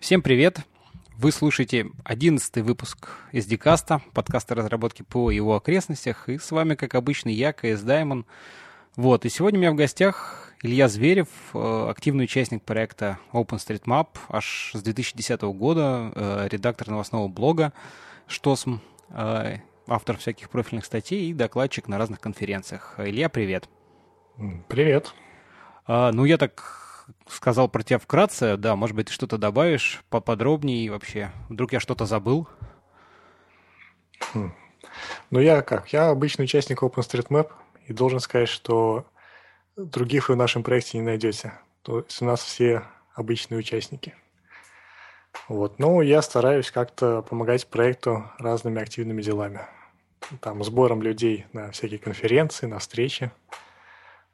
Всем привет! Вы слушаете одиннадцатый выпуск SD-каста, подкаста разработки по его окрестностях. И с вами, как обычно, я, КС Даймон. Вот, и сегодня у меня в гостях Илья Зверев, э, активный участник проекта OpenStreetMap, аж с 2010 года, э, редактор новостного блога «Штосм», э, автор всяких профильных статей и докладчик на разных конференциях. Илья, привет! Привет! А, ну, я так сказал про тебя вкратце, да, может быть, ты что-то добавишь поподробнее вообще. Вдруг я что-то забыл? Хм. Ну, я как? Я обычный участник OpenStreetMap и должен сказать, что других вы в нашем проекте не найдете. То есть у нас все обычные участники. Вот. Но я стараюсь как-то помогать проекту разными активными делами. Там, сбором людей на всякие конференции, на встречи.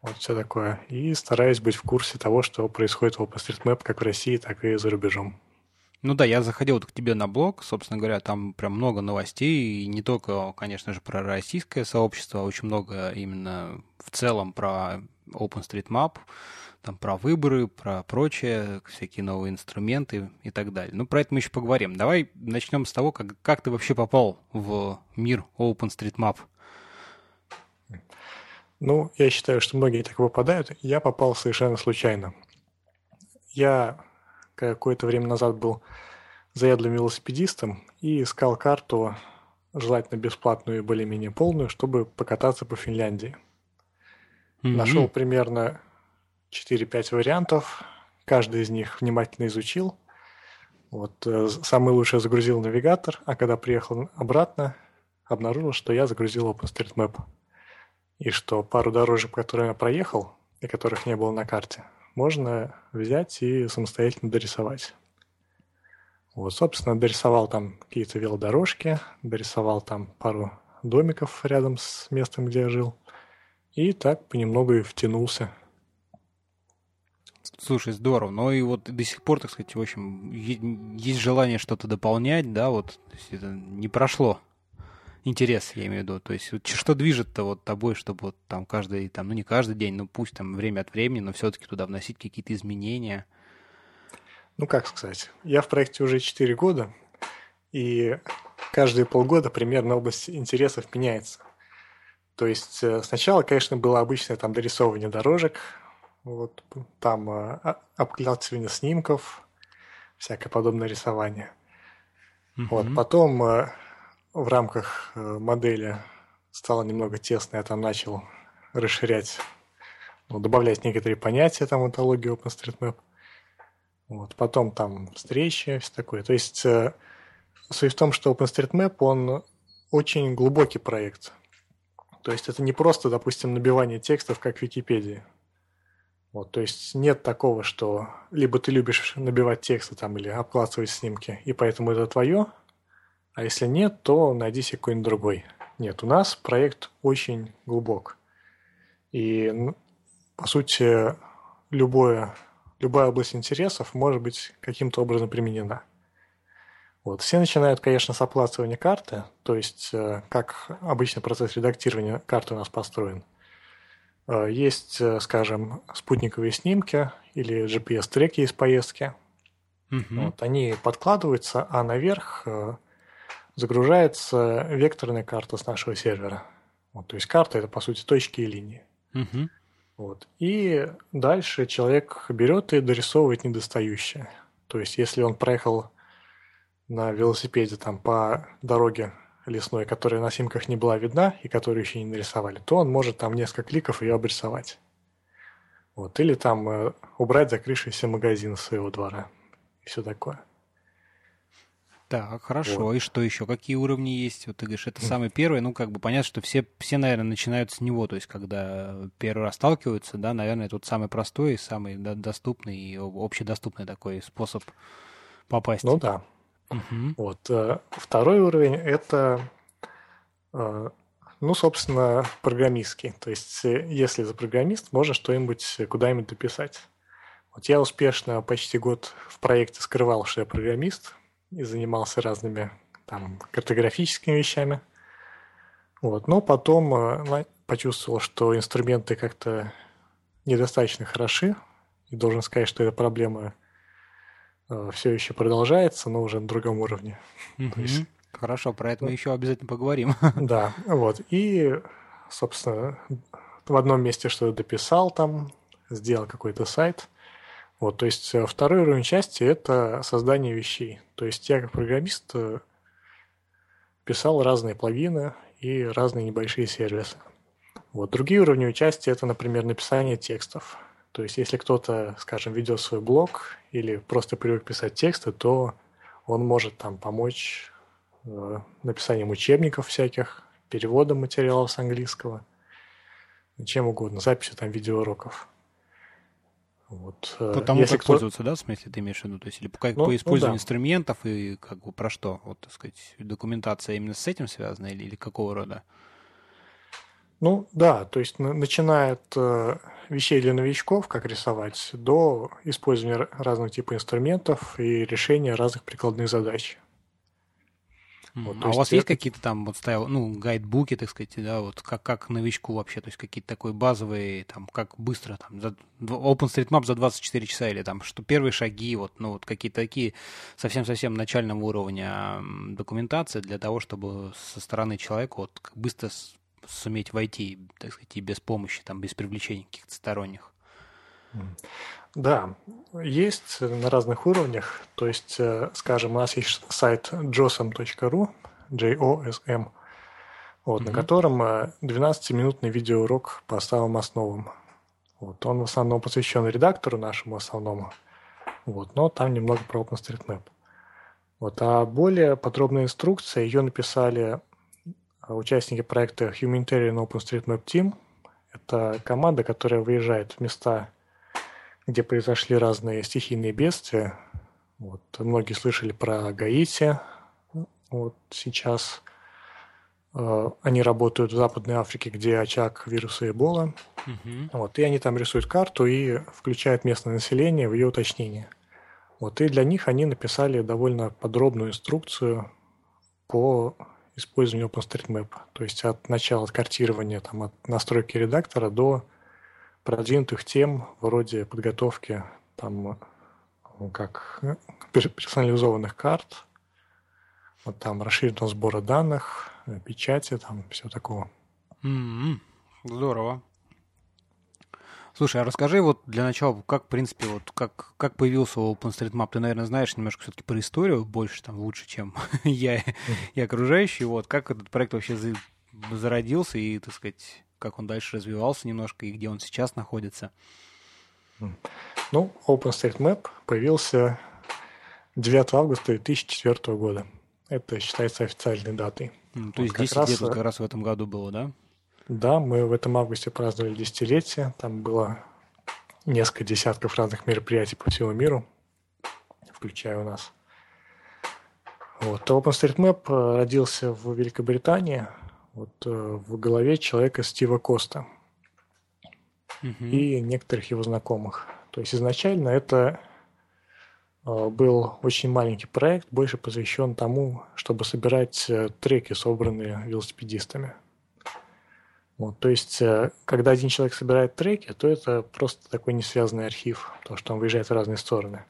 Вот все такое. И стараюсь быть в курсе того, что происходит в OpenStreetMap как в России, так и за рубежом. Ну да, я заходил вот к тебе на блог, собственно говоря, там прям много новостей, и не только, конечно же, про российское сообщество, а очень много именно в целом про OpenStreetMap, там про выборы, про прочее, всякие новые инструменты и так далее. Ну, про это мы еще поговорим. Давай начнем с того, как, как ты вообще попал в мир OpenStreetMap. Ну, я считаю, что многие так выпадают. Я попал совершенно случайно. Я какое-то время назад был заядлым велосипедистом и искал карту, желательно бесплатную и более-менее полную, чтобы покататься по Финляндии. Mm-hmm. Нашел примерно 4-5 вариантов, каждый из них внимательно изучил. Вот, э, самый лучший загрузил навигатор, а когда приехал обратно, обнаружил, что я загрузил OpenStreetMap и что пару дорожек, которые я проехал, и которых не было на карте, можно взять и самостоятельно дорисовать. Вот, собственно, дорисовал там какие-то велодорожки, дорисовал там пару домиков рядом с местом, где я жил. И так понемногу и втянулся. Слушай, здорово. Но и вот до сих пор, так сказать, в общем, есть желание что-то дополнять, да, вот это не прошло интерес, я имею в виду. То есть что движет-то вот тобой, чтобы вот там каждый, там, ну не каждый день, ну пусть там время от времени, но все-таки туда вносить какие-то изменения? Ну как сказать, я в проекте уже 4 года, и каждые полгода примерно область интересов меняется. То есть э, сначала, конечно, было обычное там дорисовывание дорожек, вот там э, обклацывание снимков, всякое подобное рисование. Uh-huh. Вот, потом э, в рамках э, модели стало немного тесно, я там начал расширять, ну, добавлять некоторые понятия там в антологии OpenStreetMap. Вот, потом там встречи, все такое. То есть э, суть в том, что OpenStreetMap, он очень глубокий проект. То есть это не просто, допустим, набивание текстов, как в Википедии. Вот, то есть нет такого, что либо ты любишь набивать тексты там или обклацывать снимки, и поэтому это твое, а если нет, то найди себе какой-нибудь другой. Нет, у нас проект очень глубок. И, по сути, любое, любая область интересов может быть каким-то образом применена. Вот. Все начинают, конечно, с оплачивания карты, то есть э, как обычно процесс редактирования карты у нас построен. Э, есть, э, скажем, спутниковые снимки или GPS-треки из поездки. Угу. Вот, они подкладываются, а наверх загружается векторная карта с нашего сервера. Вот, то есть карта это по сути точки и линии. Угу. Вот. И дальше человек берет и дорисовывает недостающее. То есть, если он проехал на велосипеде там по дороге лесной, которая на снимках не была видна и которую еще не нарисовали, то он может там несколько кликов ее обрисовать. Вот. Или там э, убрать закрывшийся магазин своего двора. И все такое. Так, хорошо. Вот. И что еще? Какие уровни есть? Вот ты говоришь, это самый первый. Ну, как бы понятно, что все, все, наверное, начинают с него. То есть, когда первый раз сталкиваются, да, наверное, вот самый простой, самый доступный и общедоступный такой способ попасть. Ну да. Угу. Вот. Э, второй уровень – это, э, ну, собственно, программистский. То есть, э, если за программист, можно что-нибудь куда-нибудь дописать. Вот я успешно почти год в проекте скрывал, что я программист – и занимался разными там картографическими вещами. Вот. Но потом э, почувствовал, что инструменты как-то недостаточно хороши. И должен сказать, что эта проблема э, все еще продолжается, но уже на другом уровне. Есть, Хорошо, про это мы еще обязательно поговорим. Да, вот. И, собственно, в одном месте что-то дописал там, сделал какой-то сайт. Вот, то есть э, второй уровень части – это создание вещей. То есть я как программист э, писал разные плагины и разные небольшие сервисы. Вот. Другие уровни участия – это, например, написание текстов. То есть если кто-то, скажем, ведет свой блог или просто привык писать тексты, то он может там помочь э, написанием учебников всяких, переводом материалов с английского, чем угодно, записью там видеоуроков. Вот. Э, по тому, Если как кто... пользоваться, да, в смысле, ты имеешь в виду? То есть, или как, ну, по использованию ну, да. инструментов и как бы про что? Вот, так сказать, документация именно с этим связана или, или какого рода? Ну, да, то есть начиная от э, вещей для новичков, как рисовать, до использования разных типов инструментов и решения разных прикладных задач. Вот, а у вас это... есть какие-то там вот ставил, ну, гайдбуки, так сказать, да, вот как, как новичку вообще, то есть какие-то такой базовые, там, как быстро, там, за, OpenStreetMap за 24 часа или там, что первые шаги, вот, ну, вот какие-то такие совсем-совсем начального уровня документации для того, чтобы со стороны человека вот быстро суметь войти, так сказать, и без помощи, там, без привлечения каких-то сторонних. Да, есть на разных уровнях. То есть, э, скажем, у нас есть сайт josm.ru, J-O-S-M, вот, mm-hmm. на котором 12-минутный э, видеоурок по самым основам. Вот, он в основном посвящен редактору нашему основному, вот, но там немного про OpenStreetMap. Вот, а более подробная инструкция, ее написали э, участники проекта Humanitarian OpenStreetMap Team. Это команда, которая выезжает в места где произошли разные стихийные бедствия. Вот, многие слышали про Гаити. Вот сейчас э, они работают в Западной Африке, где очаг вируса Эбола. Угу. Вот, и они там рисуют карту и включают местное население в ее уточнение. Вот, и для них они написали довольно подробную инструкцию по использованию OpenStreetMap. То есть от начала картирования, там, от настройки редактора до продвинутых тем вроде подготовки там ну, как персонализованных карт, вот там расширенного сбора данных, печати, там все такого. Mm-hmm. Здорово. Слушай, а расскажи вот для начала, как, в принципе, вот как, как появился OpenStreetMap? Ты, наверное, знаешь немножко все-таки про историю больше, там, лучше, чем я и окружающие. Вот как этот проект вообще зародился и, так сказать, как он дальше развивался немножко и где он сейчас находится? Ну, OpenStreetMap появился 9 августа 2004 года. Это считается официальной датой. Mm, то есть 10 раз... лет как раз в этом году было, да? Да, мы в этом августе праздновали десятилетие. Там было несколько десятков разных мероприятий по всему миру, включая у нас. Вот. OpenStreetMap э, родился в Великобритании вот э, в голове человека Стива Коста угу. и некоторых его знакомых. То есть изначально это э, был очень маленький проект, больше посвящен тому, чтобы собирать э, треки, собранные велосипедистами. Вот, то есть, когда один человек собирает треки, то это просто такой несвязанный архив, то что он выезжает в разные стороны.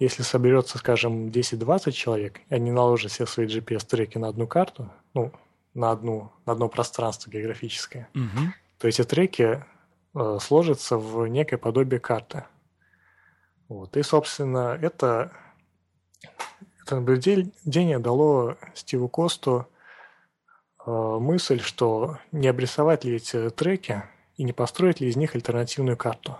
Если соберется, скажем, 10-20 человек, и они наложат все свои GPS-треки на одну карту, ну, на, одну, на одно пространство географическое, угу. то эти треки э, сложатся в некое подобие карты. Вот. И, собственно, это, это наблюдение дало Стиву Косту э, мысль, что не обрисовать ли эти треки и не построить ли из них альтернативную карту.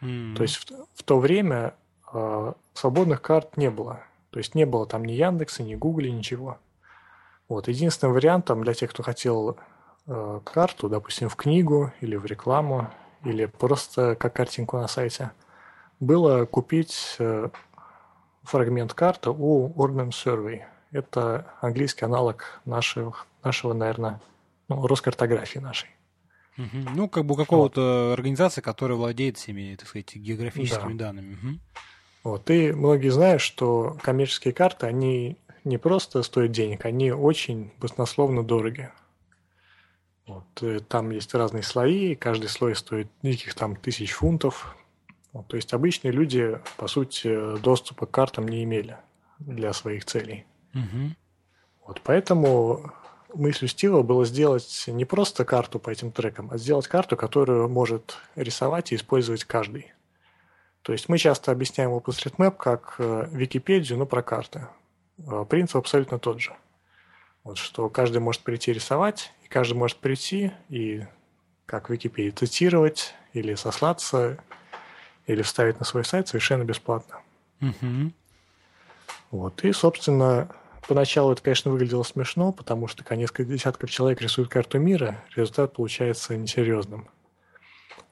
Mm-hmm. То есть в, в то время э, свободных карт не было. То есть не было там ни Яндекса, ни Гугля, ничего. Вот. Единственным вариантом для тех, кто хотел э, карту, допустим, в книгу или в рекламу, или просто как картинку на сайте, было купить э, фрагмент карты у Ordnance Survey. Это английский аналог нашего, нашего наверное, ну, Роскартографии нашей. Угу. Ну, как бы какого-то вот. организации, которая владеет всеми, так сказать, географическими да. данными. Угу. Вот. И многие знают, что коммерческие карты, они не просто стоят денег, они очень баснословно дороги. Вот, э, там есть разные слои, каждый слой стоит неких там тысяч фунтов. Вот, то есть обычные люди, по сути, доступа к картам не имели для своих целей. Угу. Вот, поэтому мыслью Стива было сделать не просто карту по этим трекам, а сделать карту, которую может рисовать и использовать каждый. То есть мы часто объясняем OpenStreetMap как э, Википедию, но про карты. Э, принцип абсолютно тот же. Вот, что каждый может прийти рисовать, и каждый может прийти и, как в Википедии, цитировать или сослаться, или вставить на свой сайт совершенно бесплатно. Угу. Вот. И, собственно, поначалу это, конечно, выглядело смешно, потому что, когда несколько десятков человек рисуют карту мира, результат получается несерьезным.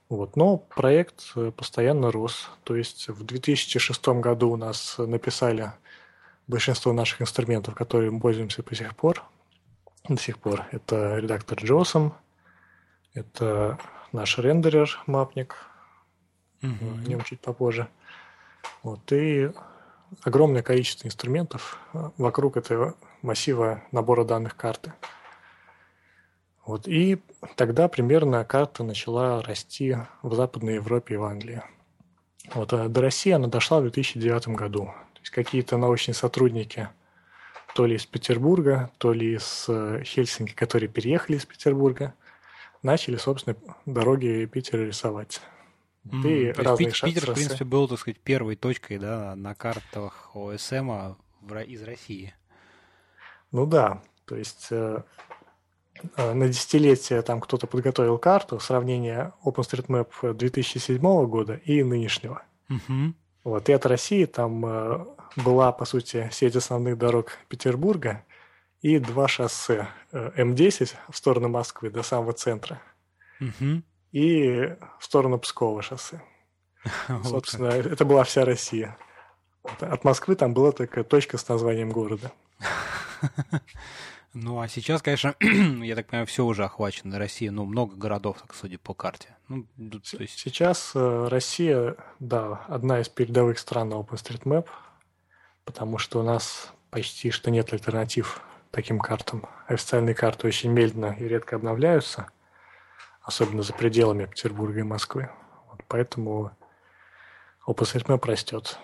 Вот. Но проект э, постоянно рос. То есть в 2006 году у нас написали большинство наших инструментов, которые мы пользуемся по сих пор. До сих пор. Это редактор JOSM, это наш рендерер, мапник, mm-hmm. о нем чуть попозже. Вот. И огромное количество инструментов э, вокруг этого массива набора данных карты. Вот. И тогда примерно карта начала расти в Западной Европе и в Англии. Вот. А до России она дошла в 2009 году. Какие-то научные сотрудники то ли из Петербурга, то ли из э, Хельсинки, которые переехали из Петербурга, начали, собственно, дороги Питера рисовать. Mm, и то разные есть Питер, в принципе, был, так сказать, первой точкой да, на картах ОСМ из России. Ну да, то есть э, Э, на десятилетие там кто-то подготовил карту, сравнение OpenStreetMap 2007 года и нынешнего. Uh-huh. Вот, и от России там э, была, по сути, сеть основных дорог Петербурга и два шоссе. Э, М10 в сторону Москвы до самого центра uh-huh. и в сторону Пскова шоссе. Собственно, это была вся Россия. От Москвы там была только точка с названием города. Ну, а сейчас, конечно, я так понимаю, все уже охвачено. Россия, ну, много городов, так судя по карте. Ну, то есть... Сейчас э, Россия, да, одна из передовых стран OpenStreetMap, потому что у нас почти что нет альтернатив таким картам. Официальные карты очень медленно и редко обновляются, особенно за пределами Петербурга и Москвы. Вот поэтому OpenStreetMap растет.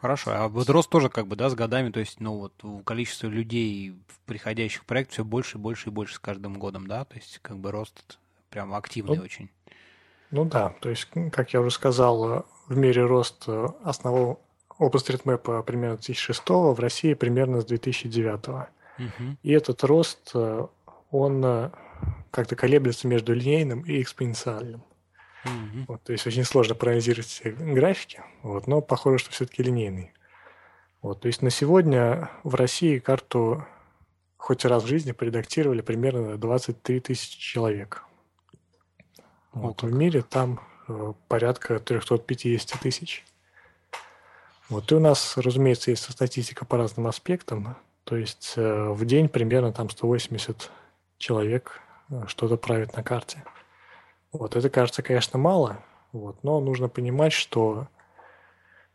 Хорошо, а вот рост тоже как бы, да, с годами, то есть, ну, вот количество людей, приходящих в проект, все больше и больше и больше с каждым годом, да, то есть, как бы рост прям активный ну, очень. Ну да, то есть, как я уже сказал, в мире рост основного OpenStreetMap примерно 2006, в России примерно с 2009. Угу. И этот рост, он как-то колеблется между линейным и экспоненциальным. Mm-hmm. Вот, то есть очень сложно проанализировать графики, вот, но похоже, что все-таки линейный. Вот, то есть на сегодня в России карту хоть раз в жизни поредактировали примерно 23 тысячи человек. Вот, в мире там э, порядка 350 тысяч. Вот, и у нас, разумеется, есть статистика по разным аспектам. То есть э, в день примерно там 180 человек э, что-то правит на карте. Вот это кажется, конечно, мало, вот, но нужно понимать, что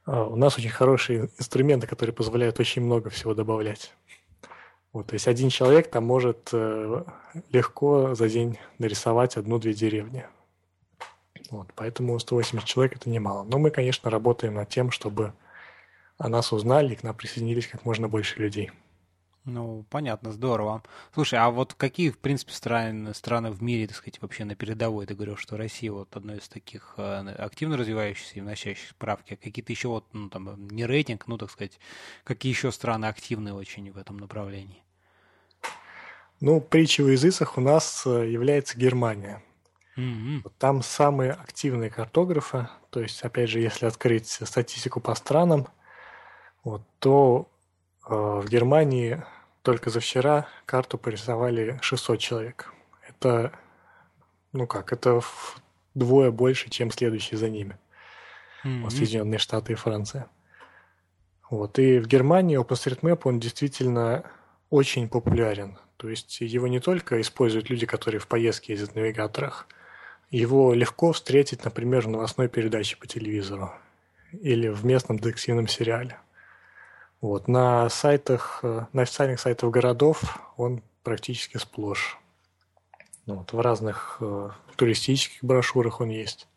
э, у нас очень хорошие инструменты, которые позволяют очень много всего добавлять. Вот, то есть один человек там может э, легко за день нарисовать одну-две деревни. Вот, поэтому 180 человек это немало. Но мы, конечно, работаем над тем, чтобы о нас узнали и к нам присоединились как можно больше людей. Ну, понятно, здорово. Слушай, а вот какие, в принципе, страны, страны в мире, так сказать, вообще на передовой? Ты говорил, что Россия вот одно из таких э, активно развивающихся и вносящих справки. А какие-то еще вот, ну, там, не рейтинг, ну, так сказать, какие еще страны активны очень в этом направлении? Ну, притчей в языцах у нас э, является Германия. Mm-hmm. Там самые активные картографы, то есть, опять же, если открыть статистику по странам, вот, то э, в Германии только за вчера карту порисовали 600 человек. Это, ну как, это вдвое больше, чем следующие за ними. Mm-hmm. Соединенные Штаты и Франция. Вот. И в Германии OpenStreetMap, он действительно очень популярен. То есть его не только используют люди, которые в поездке ездят в навигаторах, его легко встретить, например, в новостной передаче по телевизору или в местном детективном сериале. Вот. На сайтах, э, на официальных сайтах городов он практически сплошь. Вот. В разных э, туристических брошюрах он есть.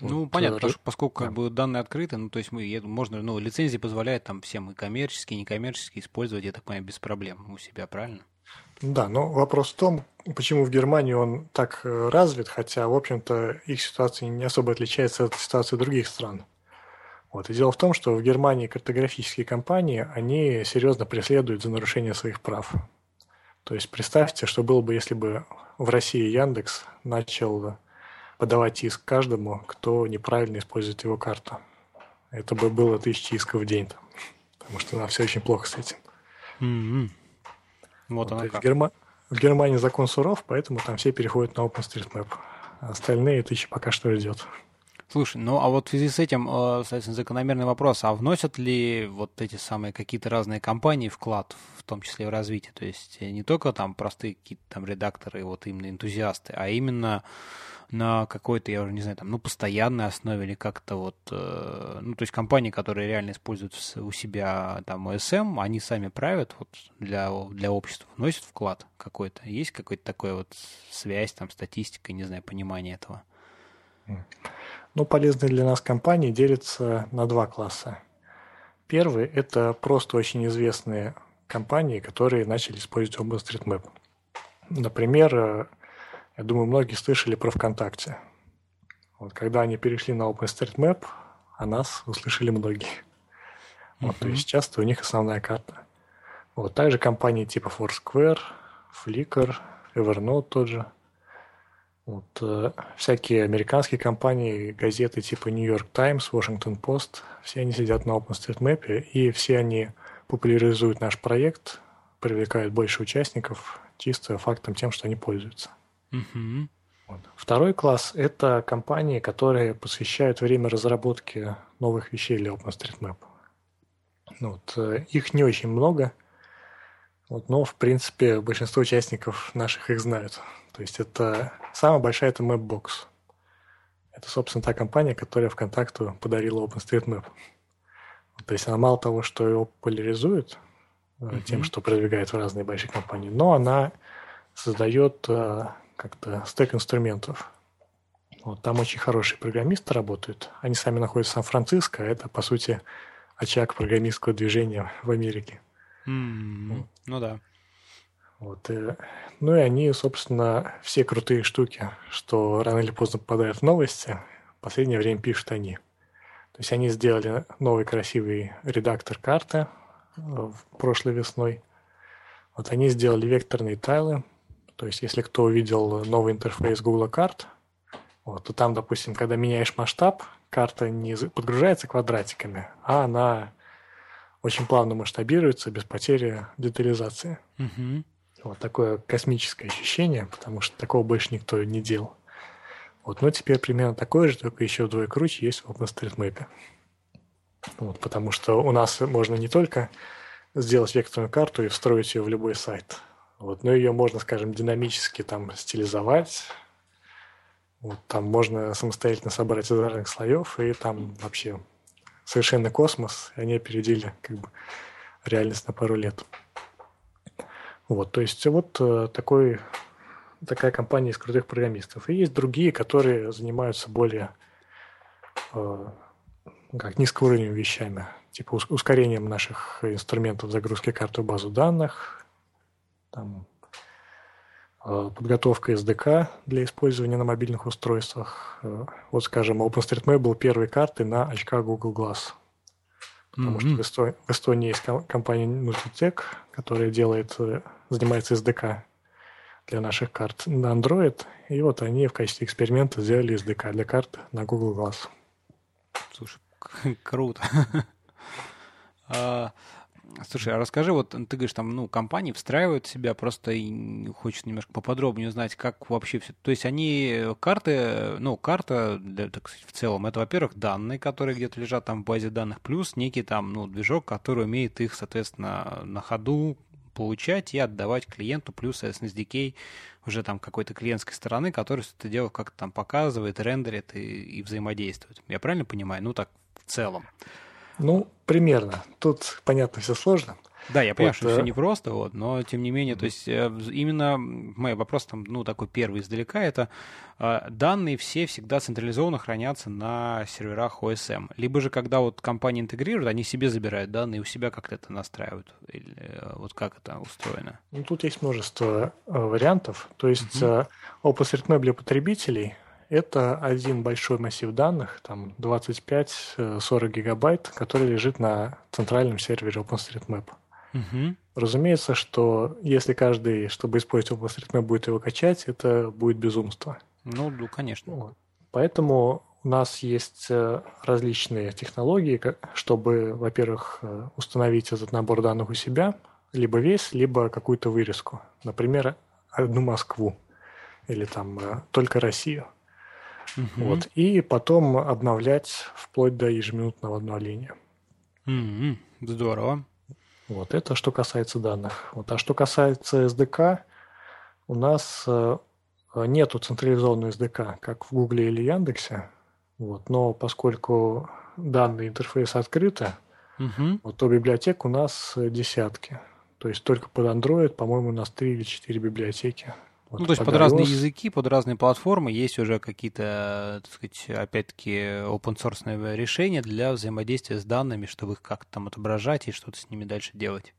Ну, вот, понятно, потому что, поскольку да. как бы данные открыты, ну, то есть мы, можно, ну, лицензии позволяют там всем и коммерческие, и некоммерческие использовать, я так понимаю, без проблем у себя, правильно? Да, но вопрос в том, почему в Германии он так э, развит, хотя, в общем-то, их ситуация не особо отличается от ситуации других стран. Вот. И дело в том, что в Германии картографические компании, они серьезно преследуют за нарушение своих прав. То есть представьте, что было бы, если бы в России Яндекс начал подавать иск каждому, кто неправильно использует его карту. Это бы было тысячи исков в день, потому что нам все очень плохо с этим. Mm-hmm. Вот, вот она как. В, Герма... в Германии закон суров, поэтому там все переходят на OpenStreetMap. Остальные тысячи пока что ждет. Слушай, ну а вот в связи с этим, э, соответственно, закономерный вопрос, а вносят ли вот эти самые какие-то разные компании вклад, в том числе в развитие? То есть не только там простые какие-то там редакторы, вот именно энтузиасты, а именно на какой-то, я уже не знаю, там, ну, постоянной основе или как-то вот, э, ну, то есть компании, которые реально используют у себя там OSM, они сами правят вот для, для общества, вносят вклад какой-то. Есть какой-то такой вот связь, там, статистика, не знаю, понимание этого? Ну, полезные для нас компании делятся на два класса. Первый – это просто очень известные компании, которые начали использовать OpenStreetMap. Например, э, я думаю, многие слышали про ВКонтакте. Вот когда они перешли на OpenStreetMap, о нас услышали многие. Вот, uh-huh. То есть часто у них основная карта. Вот также компании типа Foursquare, Flickr, Evernote тот же – вот, э, всякие американские компании, газеты типа New York Times, Washington Post, все они сидят на OpenStreetMap, и все они популяризуют наш проект, привлекают больше участников чисто фактом тем, что они пользуются. Mm-hmm. Вот. Второй класс – это компании, которые посвящают время разработки новых вещей для OpenStreetMap. Ну вот, э, их не очень много, вот, но, в принципе, большинство участников наших их знают. То есть это самая большая это Mapbox. Это, собственно, та компания, которая ВКонтакту подарила OpenStreetMap. То есть она мало того, что его популяризует uh-huh. тем, что продвигает в разные большие компании, но она создает э, как-то стек инструментов. Вот, там очень хорошие программисты работают. Они сами находятся в Сан-Франциско, а это, по сути, очаг программистского движения в Америке. Mm-hmm. Вот. Ну да. Вот, и, э, ну и они, собственно, все крутые штуки, что рано или поздно попадают в новости, в последнее время пишут они. То есть они сделали новый красивый редактор карты э, прошлой весной. Вот они сделали векторные тайлы. То есть если кто увидел новый интерфейс Google карт, вот, то там, допустим, когда меняешь масштаб, карта не подгружается квадратиками, а она очень плавно масштабируется без потери детализации. Угу. Вот такое космическое ощущение, потому что такого больше никто не делал. Вот, но теперь примерно такое же, только еще вдвое круче есть в OpenStreetMap. Вот, потому что у нас можно не только сделать векторную карту и встроить ее в любой сайт, вот, но ее можно, скажем, динамически там стилизовать. Вот, там можно самостоятельно собрать из разных слоев, и там вообще совершенно космос, и они опередили как бы реальность на пару лет. Вот, то есть вот э, такой, такая компания из крутых программистов. И есть другие, которые занимаются более э, как низкоуровневыми вещами, типа ускорением наших инструментов загрузки карты в базу данных, там, э, подготовка SDK для использования на мобильных устройствах. Вот, скажем, OpenStreetMap был первой картой на очках Google Glass. Потому mm-hmm. что в Эстонии, в Эстонии есть компания Nutritech, которая делает, э, занимается SDK для наших карт на Android. И вот они в качестве эксперимента сделали SDK для карт на Google Glass. Слушай, круто. Слушай, а расскажи, вот ты говоришь, там, ну, компании встраивают себя, просто и хочется немножко поподробнее узнать, как вообще все. То есть они карты, ну, карта, для, так сказать, в целом, это, во-первых, данные, которые где-то лежат там в базе данных, плюс некий там, ну, движок, который умеет их, соответственно, на ходу получать и отдавать клиенту, плюс SDK уже там какой-то клиентской стороны, который это дело как-то там показывает, рендерит и, и взаимодействует. Я правильно понимаю? Ну, так в целом. Ну, примерно. Тут, понятно, все сложно. Да, я понимаю, вот, что все непросто, вот, но тем не менее, то есть э, именно мой вопрос там, ну, такой первый издалека, это э, данные все всегда централизованно хранятся на серверах OSM. Либо же, когда вот компания интегрирует, они себе забирают данные, у себя как-то это настраивают. Или э, вот как это устроено? Ну, тут есть множество э, вариантов. То есть э, OpenStreetMap для потребителей это один большой массив данных, там 25-40 гигабайт, который лежит на центральном сервере OpenStreetMap. Угу. Разумеется, что если каждый, чтобы использовать OpenStreetMap, будет его качать, это будет безумство. Ну, ну конечно. Вот. Поэтому у нас есть э, различные технологии, чтобы, во-первых, э, установить этот набор данных у себя, либо весь, либо какую-то вырезку. Например, одну Москву или там э, только Россию. Угу. Вот. И потом обновлять вплоть до ежеминутного обновления. Угу. Здорово. Вот это что касается данных. Вот. А что касается SDK, у нас э, нету централизованного SDK, как в Гугле или Яндексе. Вот. Но поскольку данные интерфейса открыты, угу. вот, то библиотек у нас десятки. То есть только под Android, по-моему, у нас три или четыре библиотеки вот ну, то есть под разные языки, под разные платформы есть уже какие-то, так сказать, опять-таки, open source решения для взаимодействия с данными, чтобы их как-то там отображать и что-то с ними дальше делать.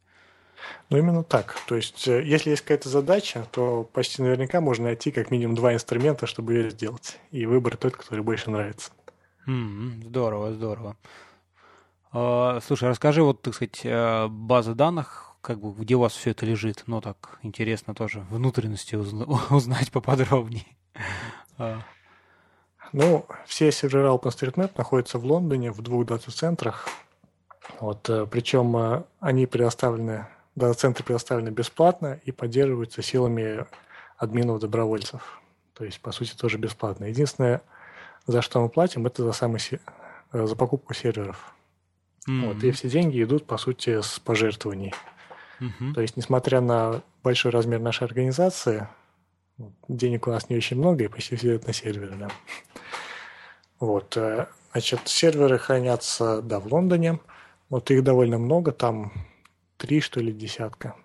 Ну, именно так. То есть, э, если есть какая-то задача, то почти наверняка можно найти как минимум два инструмента, чтобы ее сделать. И выбрать тот, который больше нравится. Mm-hmm, здорово, здорово. Uh, слушай, расскажи, вот, так сказать, база данных как бы где у вас все это лежит. Ну, так интересно тоже внутренности узнать поподробнее. А. Ну, все сервера OpenStreetMap находятся в Лондоне в двух дата-центрах. Вот, э, причем э, они предоставлены, дата-центры предоставлены бесплатно и поддерживаются силами админов-добровольцев. То есть, по сути, тоже бесплатно. Единственное, за что мы платим, это за, самый, э, за покупку серверов. Mm-hmm. Вот, и все деньги идут, по сути, с пожертвований. Угу. То есть, несмотря на большой размер нашей организации, денег у нас не очень много, и почти все это на сервере, да. Вот, э, значит, серверы хранятся, да, в Лондоне. Вот их довольно много, там три, что ли, десятка.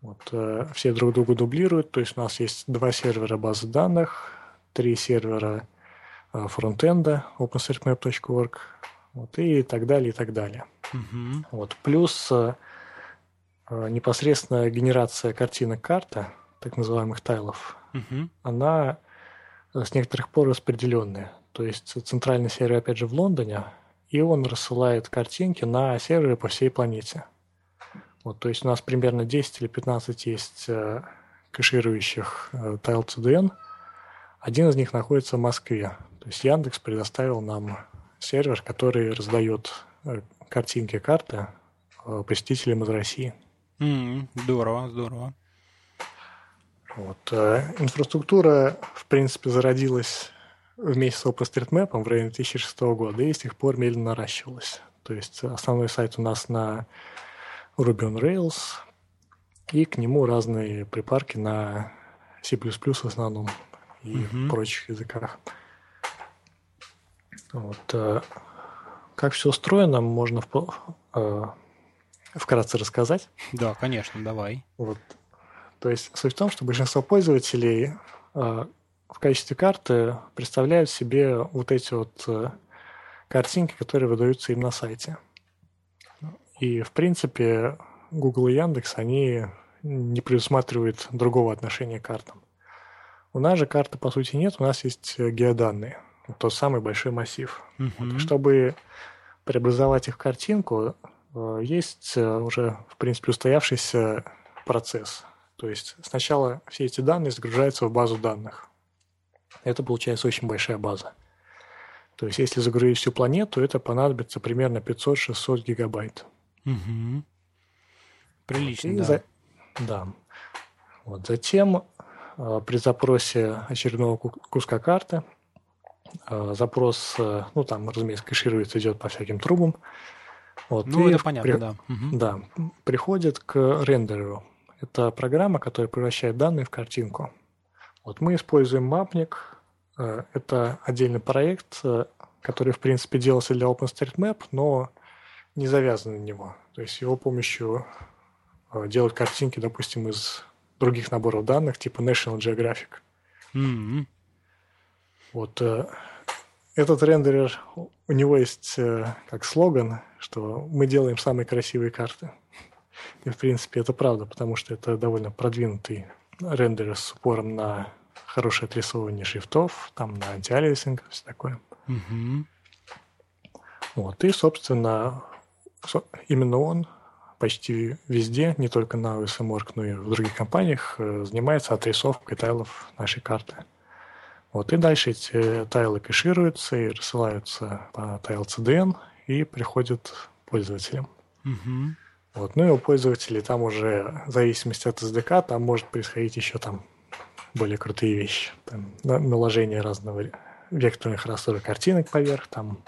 Вот, э, все друг друга дублируют, то есть у нас есть два сервера базы данных, три сервера э, фронтенда openstreetmap.org, вот, и так далее, и так далее. Угу. Вот, плюс Э, непосредственно генерация картинок карта, так называемых тайлов, угу. она э, с некоторых пор распределенная. То есть центральный сервер, опять же, в Лондоне, и он рассылает картинки на серверы по всей планете. Вот, то есть у нас примерно 10 или 15 есть э, кэширующих э, тайл CDN. Один из них находится в Москве. То есть Яндекс предоставил нам сервер, который раздает картинки карты посетителям из России. Mm, здорово, здорово. Вот. Э, инфраструктура, в принципе, зародилась вместе с OpenStreetMap в районе 2006 года и с тех пор медленно наращивалась. То есть основной сайт у нас на Ruby on Rails, и к нему разные припарки на C++ в основном и mm-hmm. прочих языках. Вот. Э, как все устроено, можно в, э, вкратце рассказать? Да, конечно, давай. Вот. То есть суть в том, что большинство пользователей э, в качестве карты представляют себе вот эти вот э, картинки, которые выдаются им на сайте. И, в принципе, Google и Яндекс, они не предусматривают другого отношения к картам. У нас же карты, по сути, нет, у нас есть геоданные, тот самый большой массив. Uh-huh. Вот, чтобы преобразовать их в картинку, есть э, уже, в принципе, устоявшийся процесс. То есть сначала все эти данные загружаются в базу данных. Это получается очень большая база. То есть если загрузить всю планету, это понадобится примерно 500-600 гигабайт. Угу. Прилично, да. За... Да. Вот. Затем э, при запросе очередного куска карты запрос, ну там, разумеется, кэшируется, идет по всяким трубам, вот, ну, это понятно, при... да. Да, приходит к рендереру. Это программа, которая превращает данные в картинку. Вот мы используем мапник. Э, это отдельный проект, э, который, в принципе, делался для OpenStreetMap, но не завязан на него. То есть его помощью делать картинки, допустим, из других наборов данных, типа National Geographic. Mm-hmm. Вот этот рендерер, у него есть как слоган, что мы делаем самые красивые карты. И, в принципе, это правда, потому что это довольно продвинутый рендерер с упором на хорошее отрисовывание шрифтов, там на антиалиасинг, все такое. Угу. Вот, и, собственно, именно он почти везде, не только на USMORG, но и в других компаниях, э, занимается отрисовкой тайлов нашей карты. Вот, и дальше эти тайлы кэшируются и рассылаются по тайл CDN и приходят пользователям. Угу. Вот. Ну и у пользователей там уже в зависимости от SDK там может происходить еще там более крутые вещи. Там, наложение разного векторных рассорок картинок поверх, там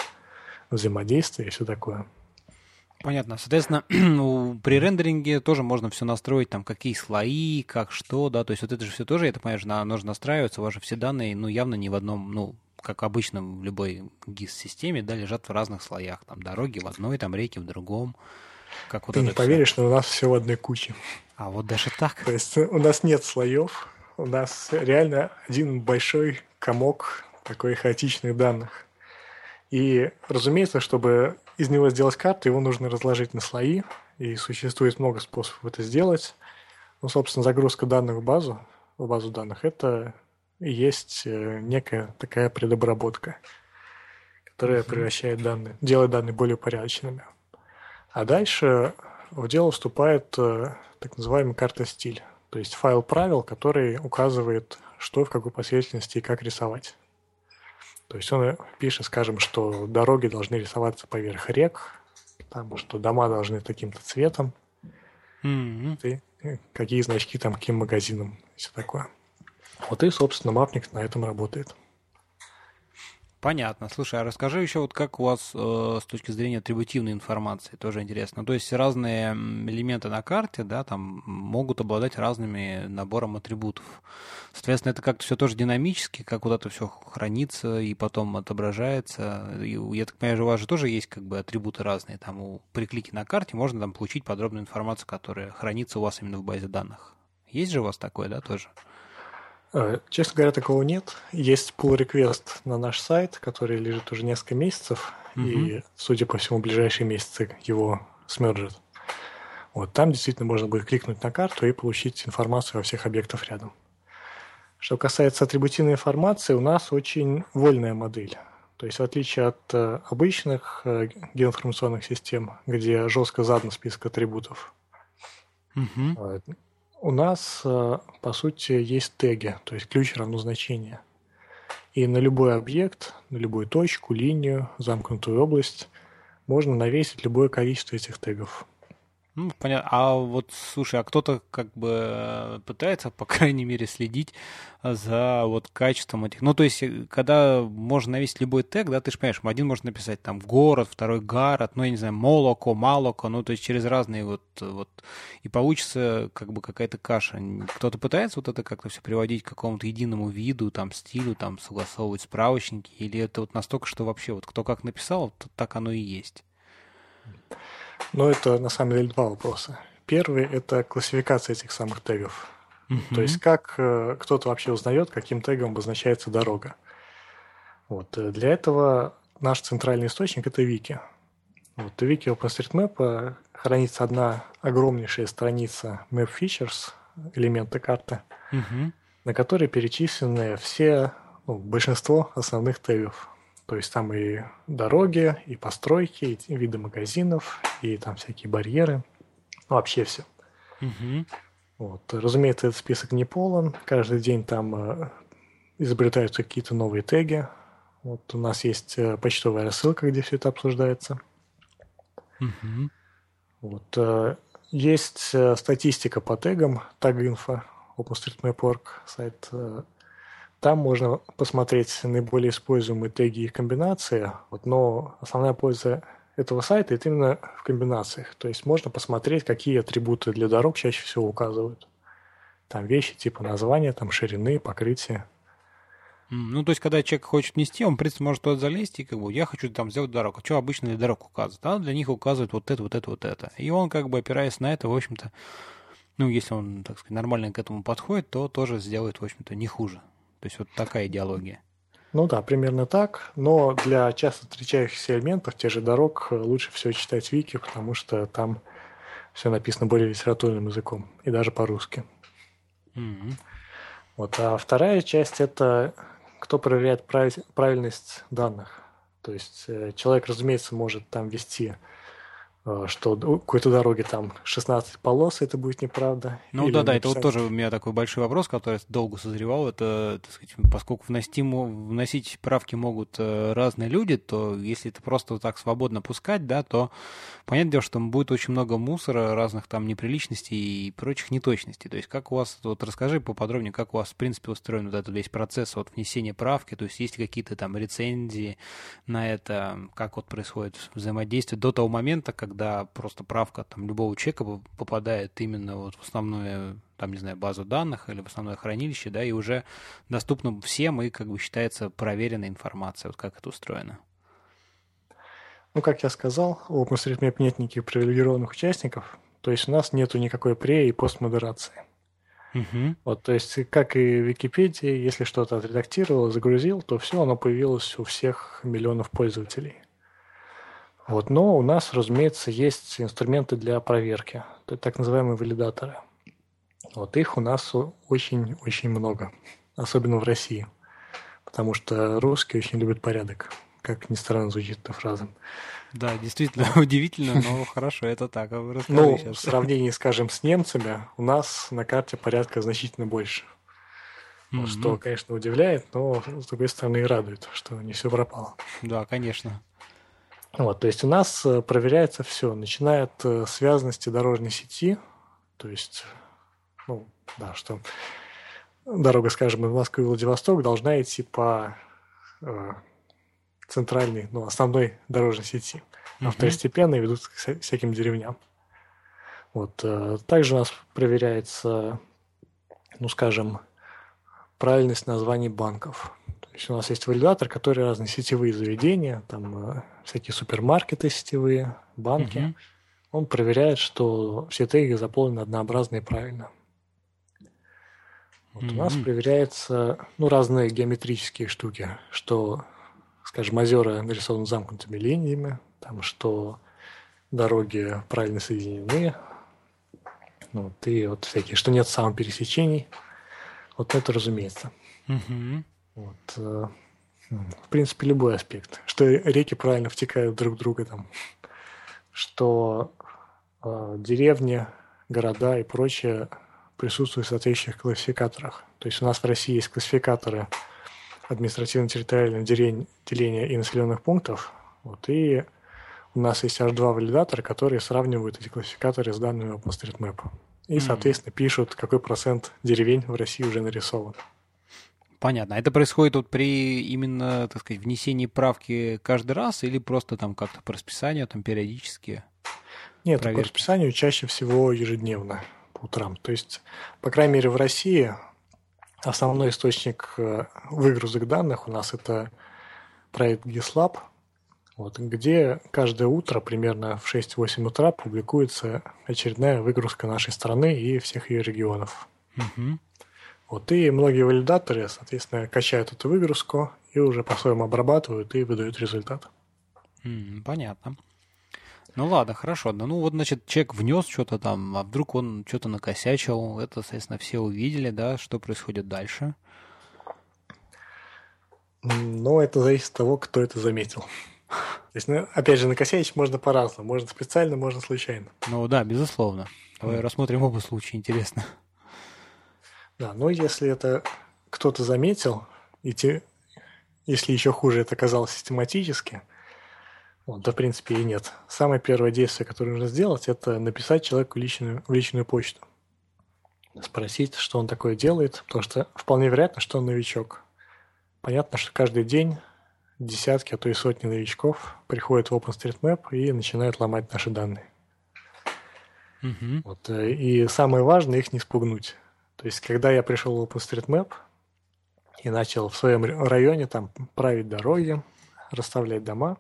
взаимодействие и все такое. Понятно. Соответственно, при рендеринге тоже можно все настроить, там, какие слои, как что, да, то есть вот это же все тоже, это, понятно, нужно настраиваться, у вас же все данные, ну, явно не в одном, ну, как обычно в любой GIS-системе, да, лежат в разных слоях, там, дороги в одной, там, реки в другом. Как вот Ты не поверишь, все. но у нас все в одной куче. А вот даже так? То есть у нас нет слоев, у нас реально один большой комок такой хаотичных данных. И, разумеется, чтобы из него сделать карту, его нужно разложить на слои, и существует много способов это сделать. Ну, собственно, загрузка данных в базу, в базу данных, это и есть э, некая такая предобработка, которая превращает данные, делает данные более порядочными. А дальше в дело вступает э, так называемый карта стиль, то есть файл правил, который указывает, что в какой последовательности и как рисовать. То есть он пишет, скажем, что дороги должны рисоваться поверх рек, там, что дома должны таким-то цветом, mm-hmm. и какие значки там каким магазинам, и все такое. Вот и, собственно, мапник на этом работает. Понятно. Слушай, а расскажи еще, вот как у вас э, с точки зрения атрибутивной информации, тоже интересно. То есть разные элементы на карте, да, там могут обладать разными набором атрибутов. Соответственно, это как-то все тоже динамически, как вот это все хранится и потом отображается. И, я так понимаю, у вас же тоже есть как бы атрибуты разные. Там у, при клике на карте можно там получить подробную информацию, которая хранится у вас именно в базе данных. Есть же у вас такое, да, тоже? Э, честно говоря, такого нет. Есть pull request на наш сайт, который лежит уже несколько месяцев, mm-hmm. и, судя по всему, в ближайшие месяцы его смерджат. Вот там действительно можно будет кликнуть на карту и получить информацию о всех объектах рядом. Что касается атрибутивной информации, у нас очень вольная модель. То есть в отличие от э, обычных э, геоинформационных систем, где жестко задан список атрибутов, угу у нас, э, по сути, есть теги, то есть ключ равно значение. И на любой объект, на любую точку, линию, замкнутую область можно навесить любое количество этих тегов. Ну, понятно. А вот, слушай, а кто-то как бы пытается, по крайней мере, следить за вот качеством этих... Ну, то есть, э, когда можно навесить любой тег, да, ты же понимаешь, один может написать там город, второй город, ну, я не знаю, молоко, малоко, ну, то есть через разные вот... вот и получится как бы какая-то каша. Кто-то пытается вот это как-то все приводить к какому-то единому виду, там, стилю, там, согласовывать справочники, или это вот настолько, что вообще вот кто как написал, то так оно и есть? Но это на самом деле два вопроса. Первый – это классификация этих самых тегов. Uh-huh. То есть как э, кто-то вообще узнает, каким тегом обозначается дорога. Вот. Э, для этого наш центральный источник – это Вики. Вот. В Вики OpenStreetMap хранится одна огромнейшая страница Map Features, элементы карты, uh-huh. на которой перечислены все, ну, большинство основных тегов. То есть там и дороги, и постройки, и виды магазинов, и там всякие барьеры. Ну, вообще все. Угу. Вот. Разумеется, этот список не полон. Каждый день там э, изобретаются какие-то новые теги. Вот у нас есть э, почтовая рассылка, где все это обсуждается. Угу. Вот. Э, есть э, статистика по тегам, таг-инфо, OpenStreetMap.org сайт. Там можно посмотреть наиболее используемые теги и комбинации, вот, но основная польза этого сайта это именно в комбинациях. То есть можно посмотреть, какие атрибуты для дорог чаще всего указывают. Там вещи типа названия, там ширины, покрытия. Ну, то есть, когда человек хочет нести, он, в принципе, может туда залезть и как бы, я хочу там сделать дорогу. Что обычно для дорог указывают? А для них указывают вот это, вот это, вот это. И он, как бы, опираясь на это, в общем-то, ну, если он, так сказать, нормально к этому подходит, то тоже сделает, в общем-то, не хуже. То есть, вот такая идеология. Ну да, примерно так. Но для часто встречающихся элементов, тех же дорог, лучше всего читать вики, потому что там все написано более литературным языком, и даже по-русски. Mm-hmm. Вот, а вторая часть – это кто проверяет правильность данных. То есть э, человек, разумеется, может там вести что у какой-то дороги там 16 полос, это будет неправда. Ну да, да, это вот тоже у меня такой большой вопрос, который долго созревал. Это, так сказать, поскольку вносить, вносить правки могут э, разные люди, то если это просто вот так свободно пускать, да, то понятное дело, что будет очень много мусора, разных там неприличностей и прочих неточностей. То есть как у вас, вот расскажи поподробнее, как у вас в принципе устроен вот этот весь процесс вот внесения правки, то есть есть какие-то там рецензии на это, как вот происходит взаимодействие до того момента, как когда просто правка там любого человека попадает именно вот в основную, там, не знаю, базу данных или в основное хранилище, да, и уже доступно всем и как бы считается проверенная информация, вот как это устроено. Ну, как я сказал, у OpenStreetMap нет никаких привилегированных участников, то есть у нас нету никакой пре- и постмодерации. Угу. Вот, то есть, как и в Википедии, если что-то отредактировал, загрузил, то все, оно появилось у всех миллионов пользователей. Вот, но у нас, разумеется, есть инструменты для проверки, так называемые валидаторы. Вот их у нас очень-очень много, особенно в России, потому что русские очень любят порядок, как ни странно звучит эта фраза. Да, действительно удивительно, но хорошо, это так. А ну, в сравнении, скажем, с немцами, у нас на карте порядка значительно больше. Mm-hmm. Что, конечно, удивляет, но, с другой стороны, и радует, что не все пропало. Да, конечно. Вот, то есть у нас э, проверяется все, начиная от э, связанности дорожной сети, то есть, ну, да, что дорога, скажем, из Москвы в Владивосток должна идти по э, центральной, ну, основной дорожной сети, а второстепенные ведут к всяким деревням. Вот, э, также у нас проверяется, ну, скажем, правильность названий банков. То есть у нас есть валидатор, который разные сетевые заведения, там э, всякие супермаркеты сетевые, банки. Угу. Он проверяет, что все теги заполнены однообразно и правильно. Вот mm У нас проверяются ну, разные геометрические штуки, что, скажем, озера нарисованы замкнутыми линиями, там, что дороги правильно соединены, вот, и вот всякие, что нет самопересечений. Вот это разумеется. mm вот, э, в принципе, любой аспект. Что реки правильно втекают друг в друга там, что э, деревни, города и прочее присутствуют в соответствующих классификаторах. То есть у нас в России есть классификаторы административно-территориального деления и населенных пунктов. Вот, и у нас есть аж два валидатора, которые сравнивают эти классификаторы с данными OpenStreetMap. И, соответственно, пишут, какой процент деревень в России уже нарисован. Понятно. Это происходит вот при именно, так сказать, внесении правки каждый раз или просто там как-то по расписанию, там периодически? Нет, проверки? по расписанию чаще всего ежедневно по утрам. То есть, по крайней мере, в России основной источник э, выгрузок данных у нас это проект GitLab, вот, где каждое утро примерно в 6-8 утра публикуется очередная выгрузка нашей страны и всех ее регионов. Угу. Вот, и многие валидаторы, соответственно, качают эту выгрузку и уже по-своему обрабатывают и выдают результат. Понятно. Ну ладно, хорошо. Ну вот, значит, человек внес что-то там, а вдруг он что-то накосячил. Это, соответственно, все увидели, да, что происходит дальше. Ну, это зависит от того, кто это заметил. То есть, ну, опять же, накосячить можно по-разному. Можно специально, можно случайно. Ну да, безусловно. Давай mm. рассмотрим оба случая, интересно. Да, но если это кто-то заметил, и те, если еще хуже это оказалось систематически, вот, да, в принципе, и нет. Самое первое действие, которое нужно сделать, это написать человеку личную, в личную почту. Спросить, что он такое делает, потому что вполне вероятно, что он новичок. Понятно, что каждый день десятки, а то и сотни новичков приходят в OpenStreetMap и начинают ломать наши данные. Угу. Вот, э, и самое важное их не спугнуть. То есть, когда я пришел в OpenStreetMap, и начал в своем районе там править дороги, расставлять дома,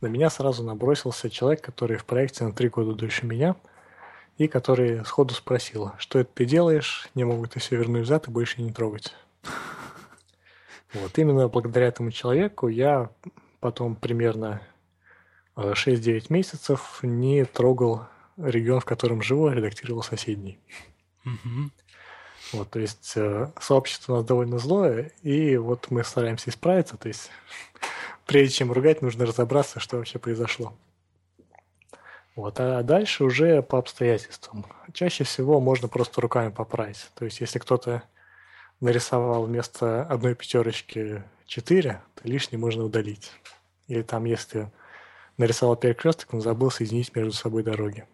на меня сразу набросился человек, который в проекте на три года дольше меня, и который сходу спросил, что это ты делаешь, не могу ты все вернуть взад и больше не трогать. Вот именно благодаря этому человеку я потом примерно 6-9 э, месяцев не трогал регион, в котором живу, а редактировал соседний. Угу. Вот, то есть э, сообщество у нас довольно злое, и вот мы стараемся исправиться. То есть прежде чем ругать, нужно разобраться, что вообще произошло. Вот, а дальше уже по обстоятельствам. Чаще всего можно просто руками поправить. То есть, если кто-то нарисовал вместо одной пятерочки четыре, то лишнее можно удалить. Или там, если нарисовал перекресток, он забыл соединить между собой дороги.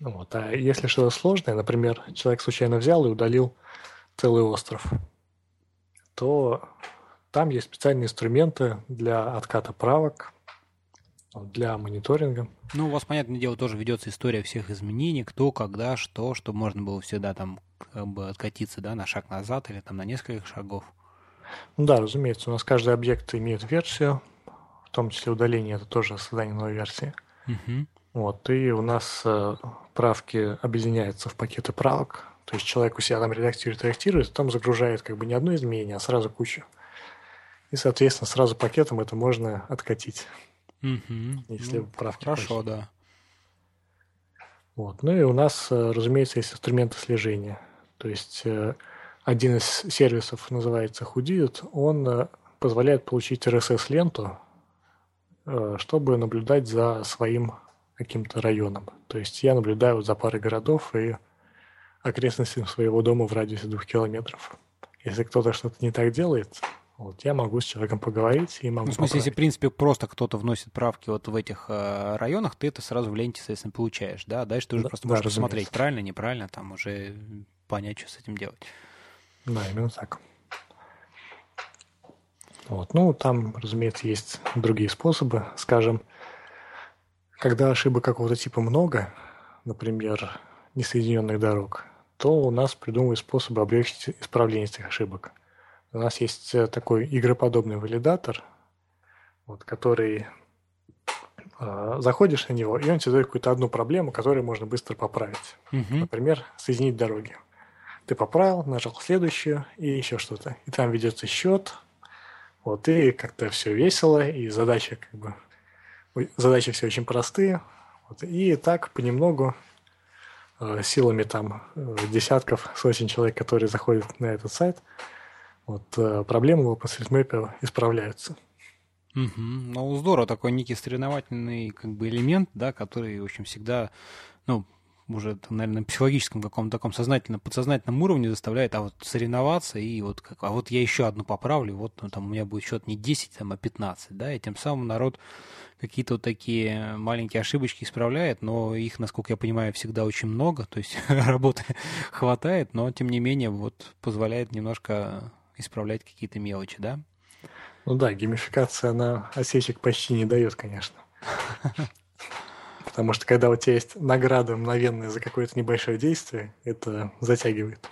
Вот. А если что-то сложное, например, человек случайно взял и удалил целый остров, то там есть специальные инструменты для отката правок, для мониторинга. Ну, у вас, понятное дело, тоже ведется история всех изменений, кто, когда, что, чтобы можно было всегда там как бы откатиться да, на шаг назад или там на несколько шагов. Ну да, разумеется, у нас каждый объект имеет версию, в том числе удаление, это тоже создание новой версии. Угу. Вот, и у нас э, правки объединяются в пакеты правок. То есть человек у себя там редактирует, редактирует, там загружает как бы не одно изменение, а сразу кучу. И, соответственно, сразу пакетом это можно откатить. Угу. Если ну, правки Хорошо, пойти. да. Вот. Ну и у нас, э, разумеется, есть инструменты слежения. То есть э, один из сервисов называется Hoodit, он позволяет получить RSS-ленту, чтобы наблюдать за своим каким-то районом. То есть я наблюдаю за парой городов и окрестностями своего дома в радиусе двух километров. Если кто-то что-то не так делает, вот я могу с человеком поговорить и могу. Ну, в смысле, поправить. если, в принципе, просто кто-то вносит правки вот в этих э, районах, ты это сразу в ленте, соответственно, получаешь, да? Дальше ты уже да, просто можешь да, посмотреть, правильно, неправильно, там уже понять, что с этим делать. Да, именно так. Вот. Ну, там, разумеется, есть другие способы. Скажем, когда ошибок какого-то типа много, например, несоединенных дорог, то у нас придумывают способы облегчить исправление этих ошибок. У нас есть э, такой игроподобный валидатор, вот, который э, заходишь на него, и он тебе дает какую-то одну проблему, которую можно быстро поправить. Угу. Например, соединить дороги. Ты поправил, нажал следующую и еще что-то. И там ведется счет, вот, и как-то все весело, и задача как бы задачи все очень простые. Вот, и так понемногу э, силами там э, десятков, сотен человек, которые заходят на этот сайт, вот, э, проблемы в OpenStreetMap исправляются. Угу. Ну, здорово, такой некий соревновательный как бы элемент, да, который, в общем, всегда, ну, уже, наверное, на психологическом каком-то таком сознательном, подсознательном уровне заставляет, а вот соревноваться, и вот как, а вот я еще одну поправлю, вот ну, там у меня будет счет не 10, там, а 15, да, и тем самым народ какие-то вот такие маленькие ошибочки исправляет, но их, насколько я понимаю, всегда очень много, то есть работы хватает, но тем не менее вот позволяет немножко исправлять какие-то мелочи, да? Ну да, геймификация, она осечек почти не дает, конечно. Потому что когда у тебя есть награда мгновенная за какое-то небольшое действие, это затягивает.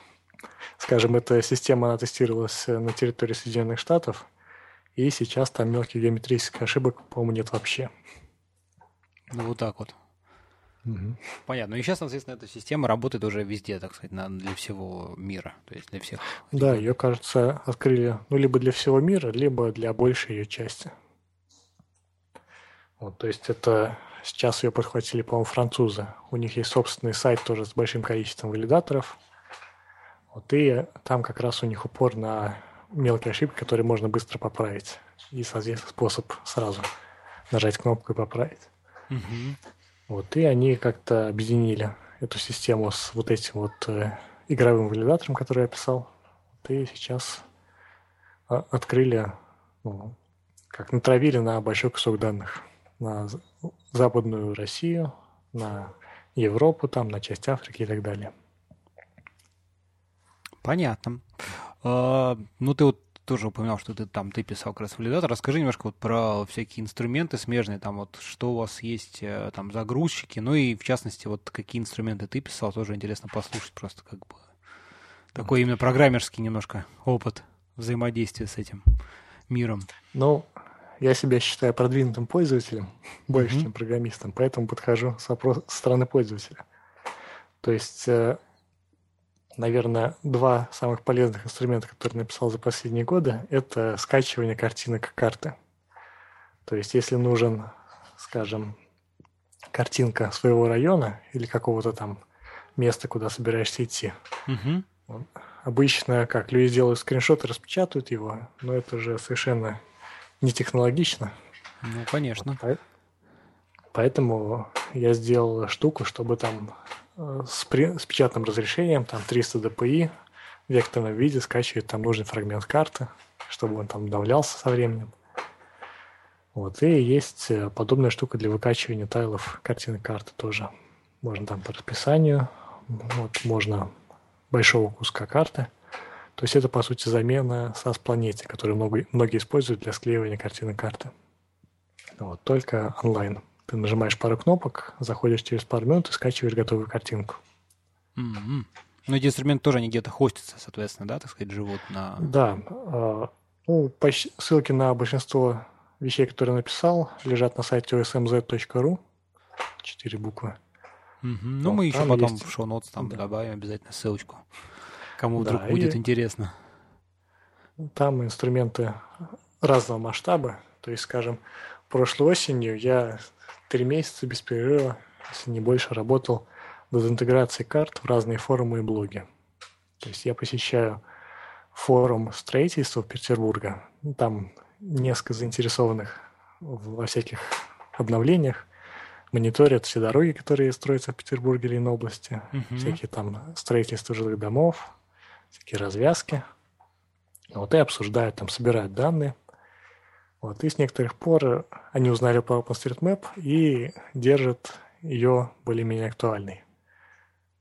Скажем, эта система она тестировалась на территории Соединенных Штатов, и сейчас там мелких геометрических ошибок, по-моему, нет вообще. Ну, вот так вот. Угу. Понятно. Ну и сейчас, соответственно, эта система работает уже везде, так сказать, на, для всего мира, то есть для всех. Да, ее, кажется, открыли, ну, либо для всего мира, либо для большей ее части. Вот, то есть это Сейчас ее подхватили, по-моему, французы. У них есть собственный сайт тоже с большим количеством валидаторов. Вот, и там как раз у них упор на мелкие ошибки, которые можно быстро поправить. И, соответственно, способ сразу нажать кнопку и поправить. Угу. Вот, и они как-то объединили эту систему с вот этим вот э, игровым валидатором, который я писал. Вот, и сейчас а, открыли, ну, как натравили на большой кусок данных на Западную Россию, на Европу, там, на часть Африки и так далее. Понятно. А, ну, ты вот тоже упоминал, что ты там ты писал как раз валидатор. Расскажи немножко вот про всякие инструменты смежные, там вот что у вас есть, э, там загрузчики, ну и в частности вот какие инструменты ты писал, тоже интересно послушать просто как бы такой именно программерский немножко опыт. взаимодействие с этим миром? Ну, я себя считаю продвинутым пользователем, больше, mm-hmm. чем программистом, поэтому подхожу с, вопрос, с стороны пользователя. То есть, э, наверное, два самых полезных инструмента, которые написал за последние годы, это скачивание картинок карты. То есть, если нужен, скажем, картинка своего района или какого-то там места, куда собираешься идти, угу. обычно как люди делают скриншот и распечатывают его, но это же совершенно не технологично. Ну, конечно. Поэтому я сделал штуку, чтобы там э, с, при, с печатным разрешением, там 300 dpi, в векторном виде скачивать там нужный фрагмент карты, чтобы он там давлялся со временем. Вот, и есть э, подобная штука для выкачивания тайлов картины карты тоже. Можно там по расписанию, вот, можно большого куска карты. То есть это, по сути, замена SAS планете, которую много, многие используют для склеивания картины карты. Вот, только онлайн. Ты нажимаешь пару кнопок, заходишь через пару минут и скачиваешь готовую картинку. Mm-hmm. Но эти инструменты тоже они где-то хостятся, соответственно, да, так сказать, живут на... Да. Э, ну, почти, ссылки на большинство вещей, которые написал, лежат на сайте osmz.ru. Четыре буквы. Угу. Ну, вот, мы еще потом есть... в шоу-нотс там да. добавим обязательно ссылочку, кому да, вдруг будет интересно. Там инструменты разного масштаба. То есть, скажем, прошлой осенью я три месяца без перерыва, если не больше, работал над интеграцией карт в разные форумы и блоги. То есть я посещаю форум строительства Петербурга. Там несколько заинтересованных во всяких обновлениях, мониторят все дороги, которые строятся в Петербурге или на области, uh-huh. всякие там строительства жилых домов, всякие развязки. Вот и обсуждают, там собирают данные. Вот, и с некоторых пор они узнали про OpenStreetMap и держат ее более-менее актуальной.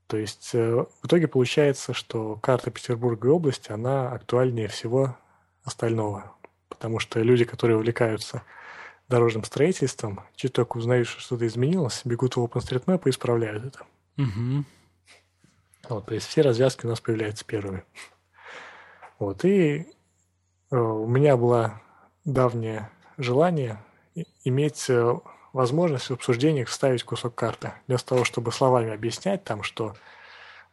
То есть э, в итоге получается, что карта Петербурга и области, она актуальнее всего остального потому что люди, которые увлекаются дорожным строительством, чуть только узнают, что что-то изменилось, бегут в OpenStreetMap и исправляют это. Угу. Вот, то есть все развязки у нас появляются первыми. Вот, и э, у меня было давнее желание иметь э, возможность в обсуждениях вставить кусок карты. Вместо того, чтобы словами объяснять там, что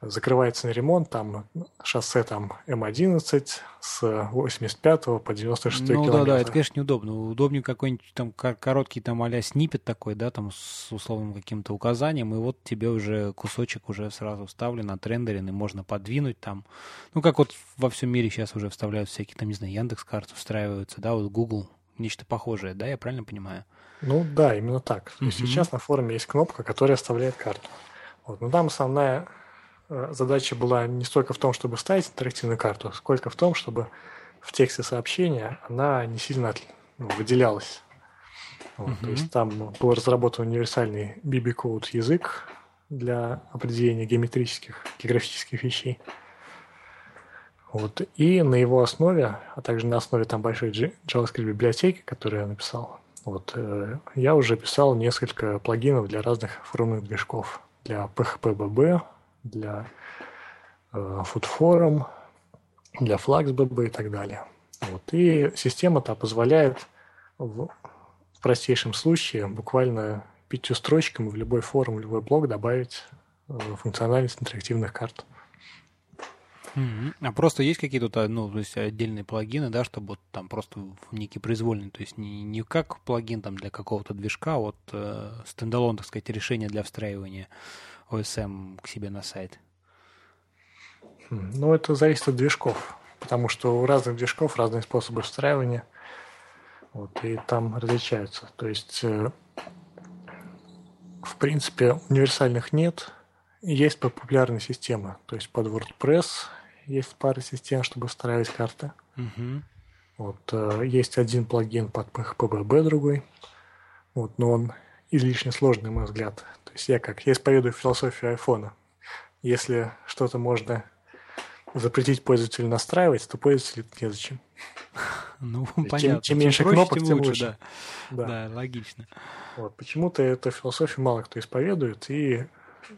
закрывается на ремонт, там шоссе там М11 с 85 по 96 ну, километр. Ну да, да, это, конечно, неудобно. Удобнее какой-нибудь там короткий там а снипет такой, да, там с условным каким-то указанием, и вот тебе уже кусочек уже сразу вставлен, отрендерен, и можно подвинуть там. Ну, как вот во всем мире сейчас уже вставляют всякие там, не знаю, Яндекс карты встраиваются, да, вот Google, нечто похожее, да, я правильно понимаю? Ну да, именно так. Mm-hmm. Сейчас на форуме есть кнопка, которая вставляет карту. Вот. Но там основная задача была не столько в том, чтобы ставить интерактивную карту, сколько в том, чтобы в тексте сообщения она не сильно ну, выделялась. Вот, uh-huh. То есть там был разработан универсальный BB-код язык для определения геометрических, географических вещей. Вот. И на его основе, а также на основе там большой JavaScript библиотеки, которую я написал, вот, э, я уже писал несколько плагинов для разных форумных движков. Для PHP-BB, для э, FoodForum, для FluxBB и так далее. Вот. И система-то позволяет в, простейшем случае буквально пятью строчками в любой форум, в любой блок добавить э, функциональность интерактивных карт. А просто есть какие-то ну, то есть отдельные плагины, да, чтобы вот там просто некий произвольный, то есть не, не как плагин там для какого-то движка, а вот э, стендалон, так сказать, решение для встраивания OSM к себе на сайт? Ну, это зависит от движков, потому что у разных движков разные способы встраивания, вот, и там различаются. То есть, э, в принципе, универсальных нет, есть популярные системы, то есть под WordPress есть пара систем, чтобы встраивать карты. Угу. Вот, э, есть один плагин под PHP другой, вот, но он излишне сложный, на мой взгляд. То есть я как, я исповедую философию айфона. Если что-то можно запретить пользователю настраивать, то пользователю незачем. Ну, понятно. Чем, чем меньше чем кнопок, тем лучше. Да. Да. да, логично. Вот. Почему-то эту философию мало кто исповедует, и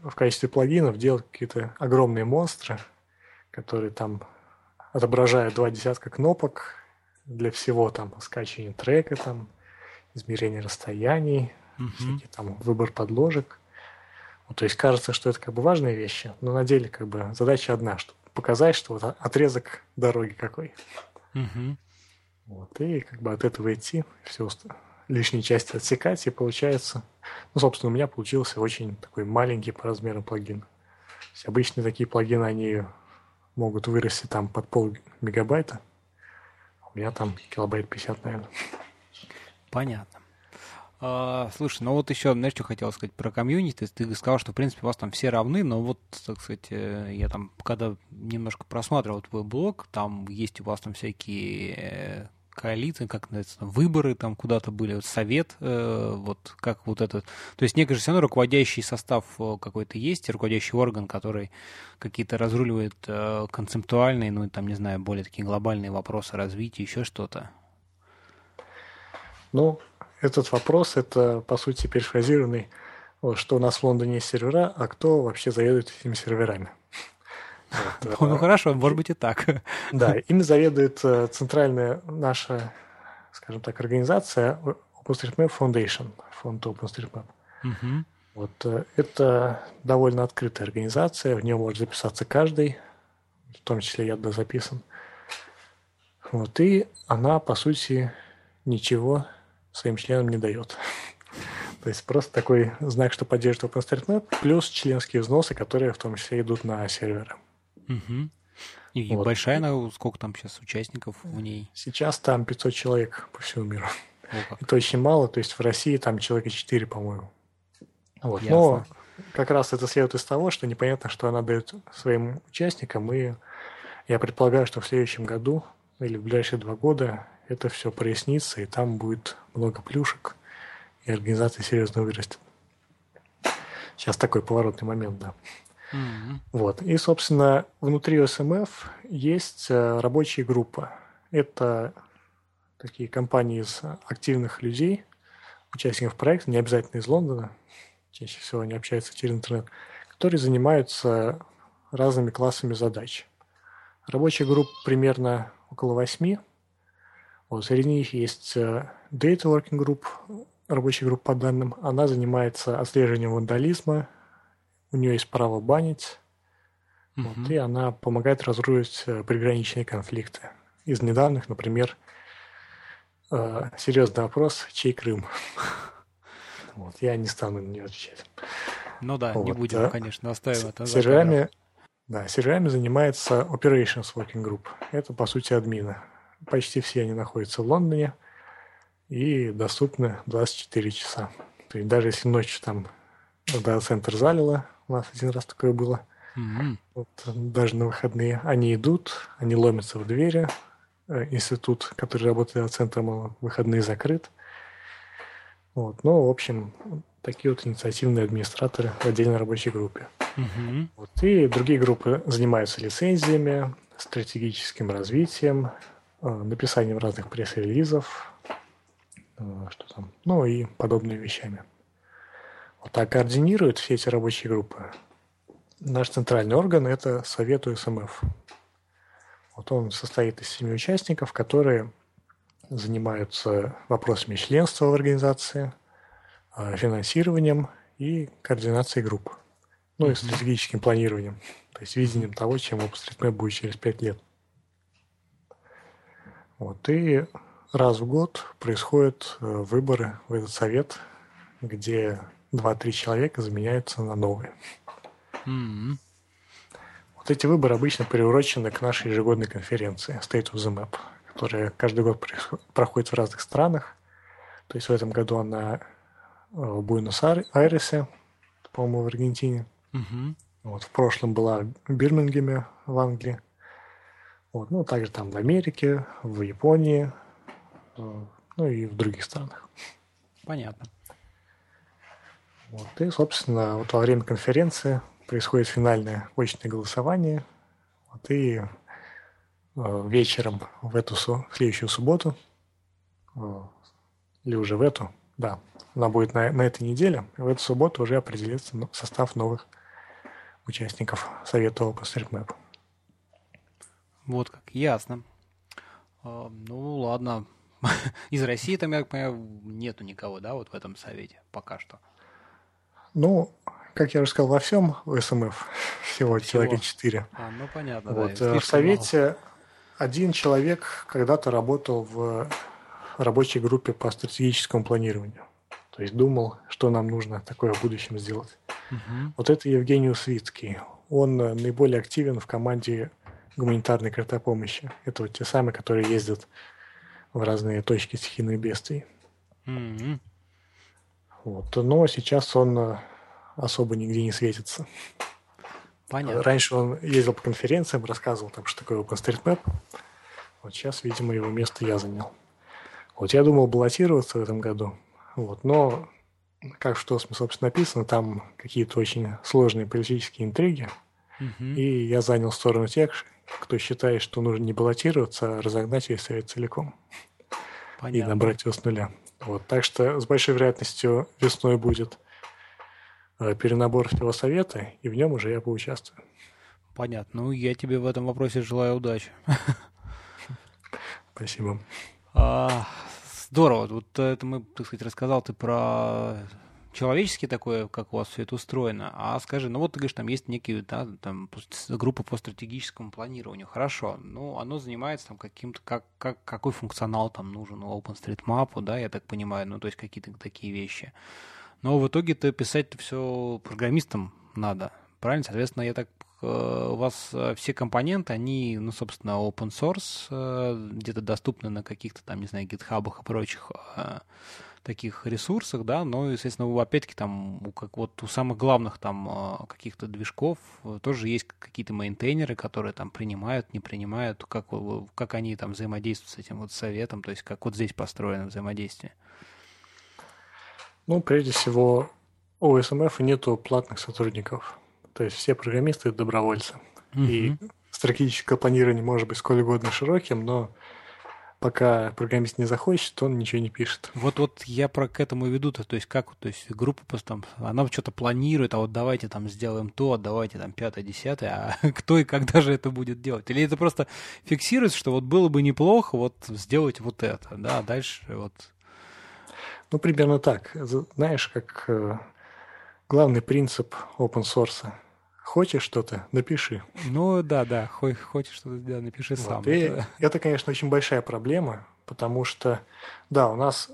в качестве плагинов делают какие-то огромные монстры, которые там отображает два десятка кнопок для всего там скачивания трека, там, измерение расстояний, угу. всякие там выбор подложек. Вот, то есть кажется, что это как бы важные вещи, но на деле как бы задача одна, чтобы показать, что вот отрезок дороги какой. Угу. Вот, и как бы от этого идти, все лишние части отсекать, и получается... Ну, собственно, у меня получился очень такой маленький по размеру плагин. То есть обычные такие плагины, они могут вырасти там под пол мегабайта. У меня там килобайт 50, наверное. Понятно. А, слушай, ну вот еще, знаешь, что хотел сказать про комьюнити. Ты сказал, что, в принципе, у вас там все равны, но вот, так сказать, э, я там, когда немножко просматривал твой блог, там есть у вас там всякие э, коалиции, как называется, выборы там куда-то были, совет, э, вот как вот этот, то есть некий же все равно руководящий состав э, какой-то есть, руководящий орган, который какие-то разруливает э, концептуальные, ну там, не знаю, более такие глобальные вопросы развития, еще что-то. Ну, этот вопрос, это, по сути, перефразированный, что у нас в Лондоне есть сервера, а кто вообще заведует этими серверами. Вот, ну, хорошо, может быть и так. Да, ими заведует э, центральная наша, скажем так, организация OpenStreetMap Foundation, фонд OpenStreetMap. Угу. Вот э, это довольно открытая организация, в нее может записаться каждый, в том числе я туда записан. Вот, и она, по сути, ничего своим членам не дает. То есть просто такой знак, что поддерживает OpenStreetMap, плюс членские взносы, которые в том числе идут на серверы. Угу. И вот. большая она, сколько там сейчас участников в ней? Сейчас там 500 человек по всему миру. О, Это очень мало, то есть в России там человека 4, по-моему. Вот. Но как раз это следует из того, что непонятно, что она дает своим участникам, и я предполагаю, что в следующем году или в ближайшие два года это все прояснится, и там будет много плюшек, и организация серьезно вырастет. Сейчас такой поворотный момент, да. Вот. И, собственно, внутри СМФ есть э, рабочие группы. Это такие компании из активных людей, участников проекта, не обязательно из Лондона, чаще всего они общаются через интернет, которые занимаются разными классами задач. Рабочих групп примерно около восьми. Вот, среди них есть э, Data Working Group, рабочая группа по данным. Она занимается отслеживанием вандализма, у нее есть право банить, угу. вот, и она помогает разруливать э, приграничные конфликты. Из недавних, например, э, серьезный вопрос, чей Крым? Вот, я не стану на нее отвечать. Ну да, вот, не будем, да. конечно, настаивать. С серверами, да, серверами занимается Operations Working Group. Это, по сути, админы. Почти все они находятся в Лондоне и доступны 24 часа. То есть даже если ночью там дата-центр залило, у нас один раз такое было. Mm-hmm. Вот, даже на выходные. Они идут, они ломятся в двери. Э, институт, который работает центром, в выходные закрыт. Вот. Ну, в общем, такие вот инициативные администраторы в отдельной рабочей группе. Mm-hmm. Вот. И другие группы занимаются лицензиями, стратегическим развитием, э, написанием разных пресс-релизов, э, что там, ну и подобными вещами. Вот, а координирует все эти рабочие группы наш центральный орган – это Совет УСМФ. Вот он состоит из семи участников, которые занимаются вопросами членства в организации, а, финансированием и координацией групп. Ну и стратегическим планированием, то есть видением того, чем OpenStreetMap будет через пять лет. Вот, и раз в год происходят э, выборы в этот совет, где 2-3 человека заменяются на новые. Mm-hmm. Вот эти выборы обычно приурочены к нашей ежегодной конференции State of the Map, которая каждый год проходит в разных странах. То есть в этом году она э, в Буэнос-Айресе, по-моему, в Аргентине. Mm-hmm. Вот, в прошлом была в Бирмингеме в Англии. Вот, ну, также там в Америке, в Японии, э, ну и в других странах. Понятно. Вот. И, собственно, вот во время конференции происходит финальное очное голосование. Вот, и э, вечером в эту в следующую субботу, э, или уже в эту, да, она будет на, на этой неделе, и в эту субботу уже определится состав новых участников Совета OpenStreetMap. Вот как, ясно. А, ну, ладно. Из России там, я понимаю, нету никого, да, вот в этом совете пока что. Ну, как я уже сказал, во всем в СМФ всего, всего? человека 4. А, ну понятно, вот. да. Э, в Совете мало. один человек когда-то работал в рабочей группе по стратегическому планированию. То есть думал, что нам нужно такое в будущем сделать. Угу. Вот это Евгений Усвицкий. Он э, наиболее активен в команде гуманитарной картопомощи. Это вот те самые, которые ездят в разные точки стихийных бедствий. Угу. Вот. Но сейчас он э, особо нигде не светится. Понятно. Раньше он ездил по конференциям, рассказывал там, что такое OpenStreetMap. Вот сейчас, видимо, его место я занял. Вот я думал баллотироваться в этом году, вот, но как что, собственно, написано, там какие-то очень сложные политические интриги, угу. и я занял сторону тех, кто считает, что нужно не баллотироваться, а разогнать весь совет целиком Понятно. и набрать его с нуля. Вот, так что с большой вероятностью весной будет Э, перенабор в совета, и в нем уже я поучаствую. Понятно. Ну, я тебе в этом вопросе желаю удачи. Спасибо. А, здорово. Вот это мы, так сказать, рассказал ты про человеческий такое, как у вас все это устроено. А скажи, ну вот ты говоришь, там есть некие да, там, группы по стратегическому планированию. Хорошо. Ну, оно занимается там каким-то, как, как, какой функционал там нужен у OpenStreetMap, да, я так понимаю, ну, то есть какие-то такие вещи. Но в итоге-то писать все программистам надо. Правильно? Соответственно, я так э, у вас э, все компоненты, они, ну, собственно, open source, э, где-то доступны на каких-то там, не знаю, гитхабах и прочих таких ресурсах, да, но, естественно, опять-таки там, у, как вот у самых главных там каких-то движков тоже есть какие-то мейнтейнеры, которые там принимают, не принимают, как, как они там взаимодействуют с этим вот советом, то есть как вот здесь построено взаимодействие. Ну, прежде всего, у СМФ нету платных сотрудников. То есть все программисты – добровольцы. Угу. И стратегическое планирование может быть сколь угодно широким, но пока программист не захочет, он ничего не пишет. Вот вот я про к этому веду, то, то есть как, то есть группа просто там, она что-то планирует, а вот давайте там сделаем то, а давайте там пятое, десятое, а кто и когда же это будет делать? Или это просто фиксируется, что вот было бы неплохо вот сделать вот это, да, а дальше вот ну, примерно так. Знаешь, как э, главный принцип open source. Хочешь что-то, напиши. Ну да, да, хочешь что-то, да, напиши вот. сам. И это... это, конечно, очень большая проблема, потому что, да, у нас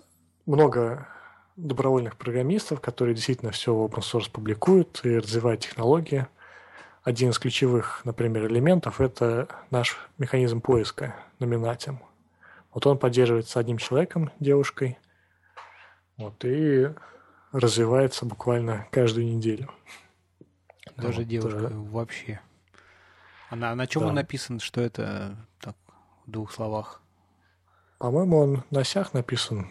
много добровольных программистов, которые действительно все в open source публикуют и развивают технологии. Один из ключевых, например, элементов – это наш механизм поиска номинатим. Вот он поддерживается одним человеком, девушкой, вот, и развивается буквально каждую неделю. Даже вот, девушка да. вообще. А на, чем да. он написан, что это так, в двух словах? По-моему, он на сях написан.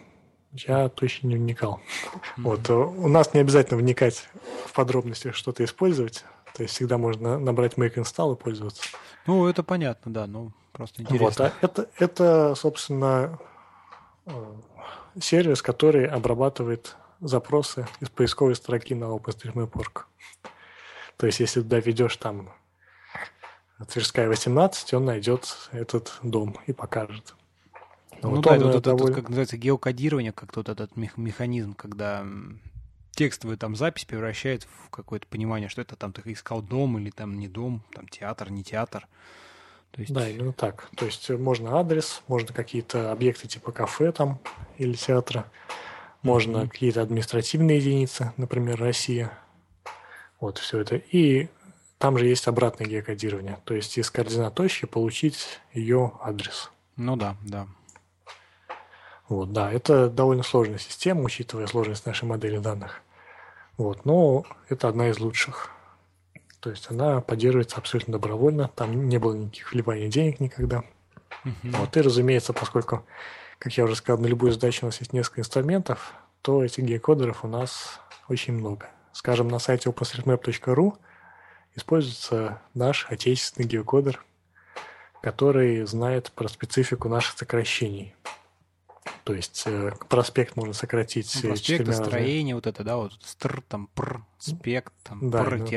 Я точно не вникал. Mm-hmm. Вот, у нас не обязательно вникать в подробности, что-то использовать. То есть всегда можно набрать make install и пользоваться. Ну, это понятно, да, ну просто интересно. Вот, а это, это, собственно, э, сервис, который обрабатывает запросы из поисковой строки на OpenStreetMap.org. То есть, если туда ведешь там Тверская 18, он найдет этот дом и покажет. Ну, вот да, это, вот довольно... как называется геокодирование, как тот этот механизм, когда текстовую там запись превращает в какое-то понимание, что это там ты искал дом или там не дом, там театр, не театр. То есть... Да, именно так. То есть можно адрес, можно какие-то объекты типа кафе там или театра, можно mm-hmm. какие-то административные единицы, например, Россия. Вот все это. И там же есть обратное геокодирование. То есть из координат точки получить ее адрес. Ну да, да. Вот, да, это довольно сложная система, учитывая сложность нашей модели данных. Вот, но это одна из лучших. То есть она поддерживается абсолютно добровольно, там не было никаких вливаний денег никогда. Uh-huh. Вот, и, разумеется, поскольку, как я уже сказал, на любую задачу у нас есть несколько инструментов, то этих геокодеров у нас очень много. Скажем, на сайте openstreetmap.ru используется наш отечественный геокодер, который знает про специфику наших сокращений. То есть э, проспект можно сократить ну, проспект, строение, вот это, да, вот стр, там, пр, спект, там, да, пр, ну,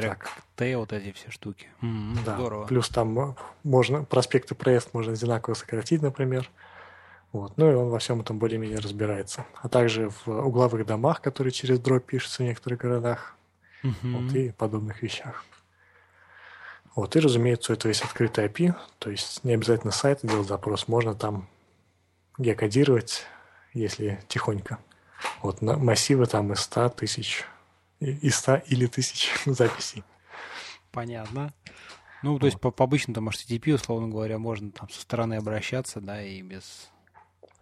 т, вот эти все штуки. М-м, да. Здорово. Плюс там можно, проспект и проезд можно одинаково сократить, например. Вот. Ну и он во всем этом более-менее разбирается. А также в угловых домах, которые через дробь пишутся в некоторых городах. Угу. Вот, и подобных вещах. Вот, и, разумеется, это есть открытый API, то есть не обязательно сайт делать запрос, можно там геокодировать, если тихонько. Вот на массивы там из 100 тысяч, из 100 или тысяч записей. Понятно. Ну, то есть по, по обычному там HTTP, условно говоря, можно там со стороны обращаться, да, и без...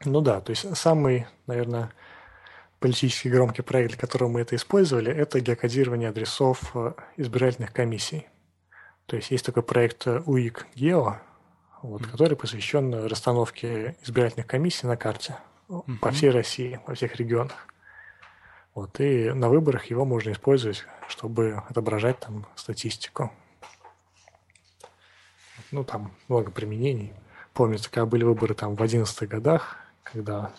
Ну да, то есть самый, наверное, политически громкий проект, для которого мы это использовали, это геокодирование адресов э, избирательных комиссий. То есть есть такой проект UIC Geo, вот, mm-hmm. который посвящен расстановке избирательных комиссий на карте mm-hmm. по всей России, во всех регионах. Вот, и на выборах его можно использовать, чтобы отображать там статистику. Ну, там много применений. Помнится, когда были выборы там в 11 годах, когда,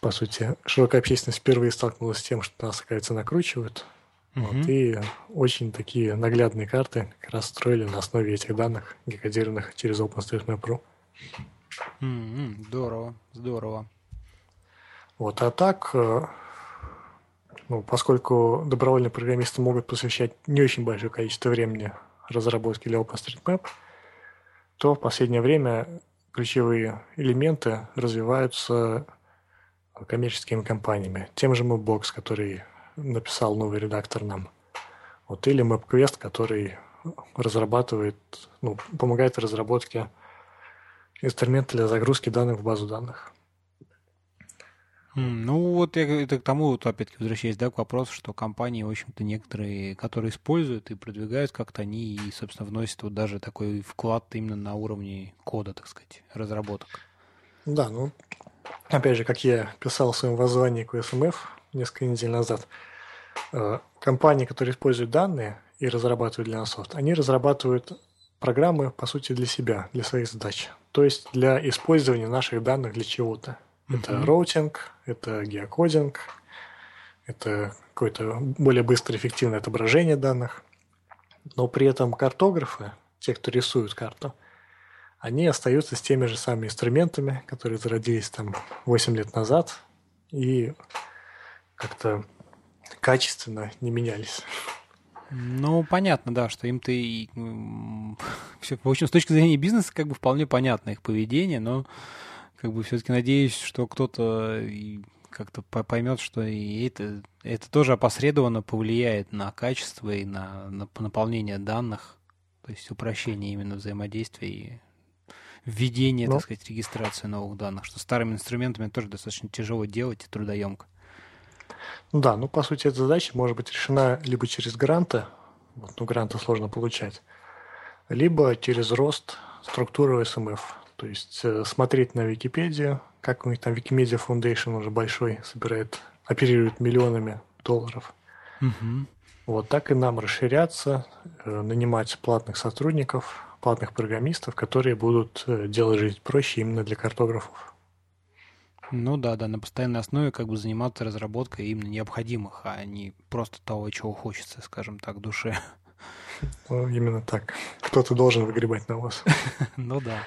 по сути, широкая общественность впервые столкнулась с тем, что нас, оказывается, накручивают – Угу. Вот, и очень такие наглядные карты как раз строили на основе этих данных, геокодированных через OpenStreetMap.ru. Mm-hmm. Здорово, здорово. Вот, а так, э, ну, поскольку добровольные программисты могут посвящать не очень большое количество времени разработке для OpenStreetMap, то в последнее время ключевые элементы развиваются коммерческими компаниями. Тем же Mapbox, который написал новый редактор нам. Вот, или MapQuest, который разрабатывает, ну, помогает в разработке инструмента для загрузки данных в базу данных. Ну, вот я это к тому, вот, опять-таки, возвращаясь, да, к вопросу, что компании, в общем-то, некоторые, которые используют и продвигают как-то, они и, собственно, вносят вот даже такой вклад именно на уровне кода, так сказать, разработок. Да, ну, опять же, как я писал в своем воззвании к OSMF, несколько недель назад, э, компании, которые используют данные и разрабатывают для нас софт, они разрабатывают программы, по сути, для себя, для своих задач. То есть для использования наших данных для чего-то. Mm-hmm. Это роутинг, это геокодинг, это какое-то более быстрое, эффективное отображение данных. Но при этом картографы, те, кто рисуют карту, они остаются с теми же самыми инструментами, которые зародились там 8 лет назад, и как-то качественно не менялись. Ну, понятно, да, что им-то и... Все, в общем, с точки зрения бизнеса, как бы вполне понятно их поведение, но как бы все-таки надеюсь, что кто-то как-то поймет, что и это, это тоже опосредованно повлияет на качество и на, на наполнение данных, то есть упрощение именно взаимодействия и введение, ну, так сказать, регистрации новых данных, что старыми инструментами тоже достаточно тяжело делать и трудоемко. Ну да, ну по сути эта задача может быть решена либо через гранты, вот, ну гранты сложно получать, либо через рост структуры СМФ. То есть э, смотреть на Википедию, как у них там Wikimedia Foundation уже большой, собирает, оперирует миллионами долларов. Угу. Вот так и нам расширяться, э, нанимать платных сотрудников, платных программистов, которые будут э, делать жизнь проще именно для картографов. Ну да, да, на постоянной основе как бы заниматься разработкой именно необходимых, а не просто того, чего хочется, скажем так, душе. Ну, именно так. Кто-то должен выгребать на вас. Ну да.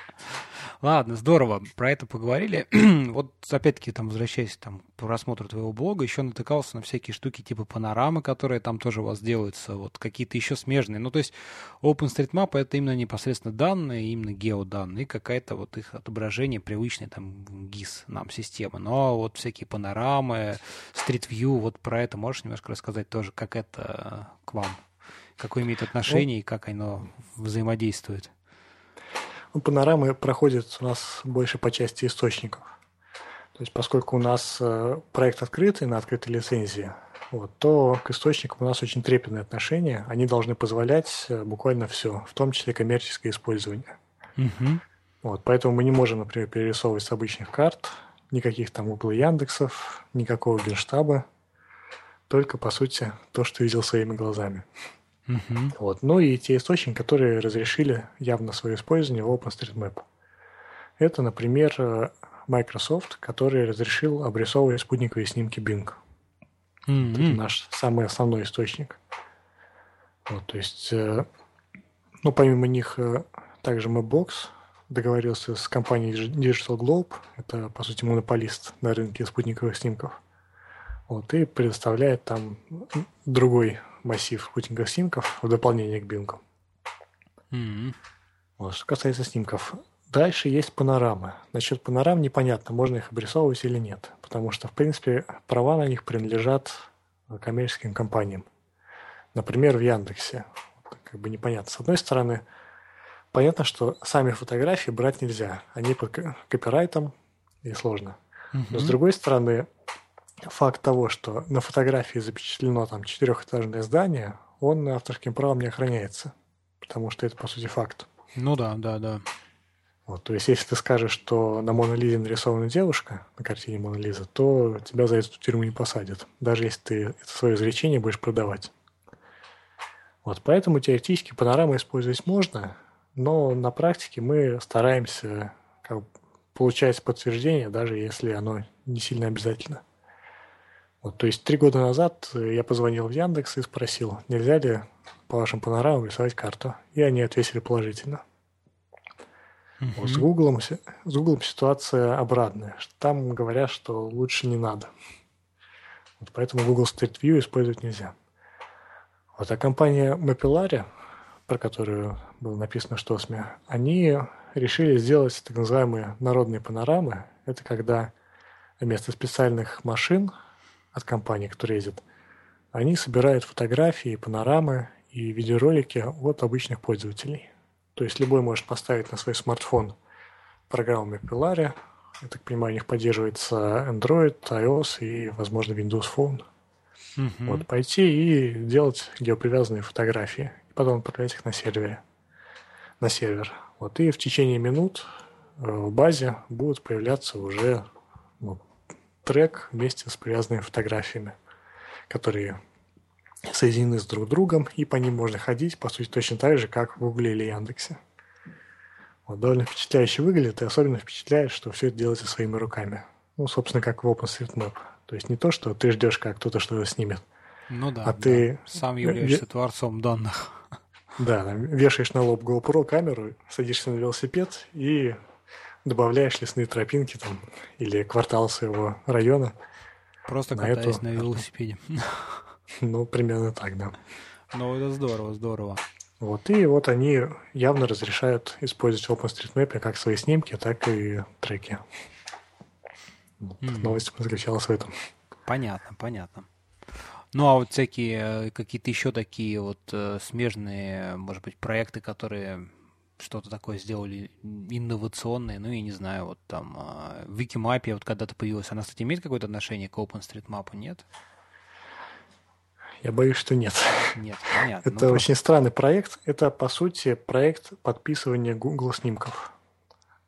Ладно, здорово, про это поговорили. вот опять-таки, там, возвращаясь там, к просмотру твоего блога, еще натыкался на всякие штуки типа панорамы, которые там тоже у вас делаются, вот какие-то еще смежные. Ну, то есть OpenStreetMap — это именно непосредственно данные, именно геоданные, какая-то вот их отображение привычной там GIS нам системы. Но вот всякие панорамы, Street View, вот про это можешь немножко рассказать тоже, как это к вам? Какое имеет отношение ну, и как оно взаимодействует? Ну, панорамы проходят у нас больше по части источников. То есть, поскольку у нас э, проект открытый на открытой лицензии, вот, то к источникам у нас очень трепетное отношение. Они должны позволять э, буквально все, в том числе коммерческое использование. Угу. Вот, поэтому мы не можем, например, перерисовывать с обычных карт, никаких там Google Яндексов, никакого генштаба, только, по сути, то, что видел своими глазами. Uh-huh. Вот. Ну и те источники, которые разрешили явно свое использование в OpenStreetMap. Это, например, Microsoft, который разрешил обрисовывать спутниковые снимки Bing. Mm-hmm. Это наш самый основной источник. Вот, то есть, э, ну, помимо них, э, также Mapbox договорился с компанией Digital Globe, это, по сути, монополист на рынке спутниковых снимков. Вот, и предоставляет там другой массив спутниковых снимков в дополнение к Bing. Mm-hmm. Вот, что касается снимков. Дальше есть панорамы. Насчет панорам непонятно, можно их обрисовывать или нет. Потому что, в принципе, права на них принадлежат коммерческим компаниям. Например, в Яндексе. Как бы непонятно. С одной стороны, понятно, что сами фотографии брать нельзя. Они под копирайтом и сложно. Но с другой стороны, факт того, что на фотографии запечатлено там четырехэтажное здание, он авторским правом не охраняется. Потому что это, по сути, факт. Ну да, да, да. Вот, то есть, если ты скажешь, что на Мона Лизе нарисована девушка, на картине Мона Лиза, то тебя за это в тюрьму не посадят, даже если ты это свое изречение будешь продавать. Вот, поэтому теоретически панорамы использовать можно, но на практике мы стараемся как, получать подтверждение, даже если оно не сильно обязательно. Вот, то есть три года назад я позвонил в Яндекс и спросил, нельзя ли по вашим панорамам рисовать карту. И они ответили положительно. Uh-huh. Вот с, Google, с Google ситуация обратная. Там говорят, что лучше не надо. Вот поэтому Google Street View использовать нельзя. Вот, а компания Mapillary, про которую было написано что СМИ, они решили сделать так называемые народные панорамы. Это когда вместо специальных машин от компании, которые ездят, они собирают фотографии, панорамы и видеоролики от обычных пользователей. То есть любой может поставить на свой смартфон программу Mapillary. Я так понимаю, у них поддерживается Android, iOS и, возможно, Windows Phone. Uh-huh. Вот, пойти и делать геопривязанные фотографии. И потом отправлять их на сервере. На сервер. Вот, и в течение минут э, в базе будет появляться уже ну, трек вместе с привязанными фотографиями, которые соединены с друг другом, и по ним можно ходить, по сути, точно так же, как в Гугле или Яндексе. Вот, довольно впечатляюще выглядит, и особенно впечатляет, что все это делается своими руками. Ну, собственно, как в OpenStreetMap. То есть не то, что ты ждешь, как кто-то что-то снимет. Ну да, а да. ты сам являешься творцом данных. Да, вешаешь на лоб GoPro камеру, садишься на велосипед и добавляешь лесные тропинки там или квартал своего района. Просто катаясь на велосипеде. Ну, примерно так, да. Ну, это здорово, здорово. Вот, и вот они явно разрешают использовать OpenStreetMap как свои снимки, так и треки. Вот, mm. Новость заключалась в этом. Понятно, понятно. Ну, а вот всякие э, какие-то еще такие вот э, смежные, может быть, проекты, которые что-то такое сделали инновационное, ну, я не знаю, вот там э, в Wikimap вот когда-то появилась, она, кстати, имеет какое-то отношение к OpenStreetMap, нет? Я боюсь, что нет. Нет, понятно. Это ну, очень просто... странный проект. Это, по сути, проект подписывания Google снимков.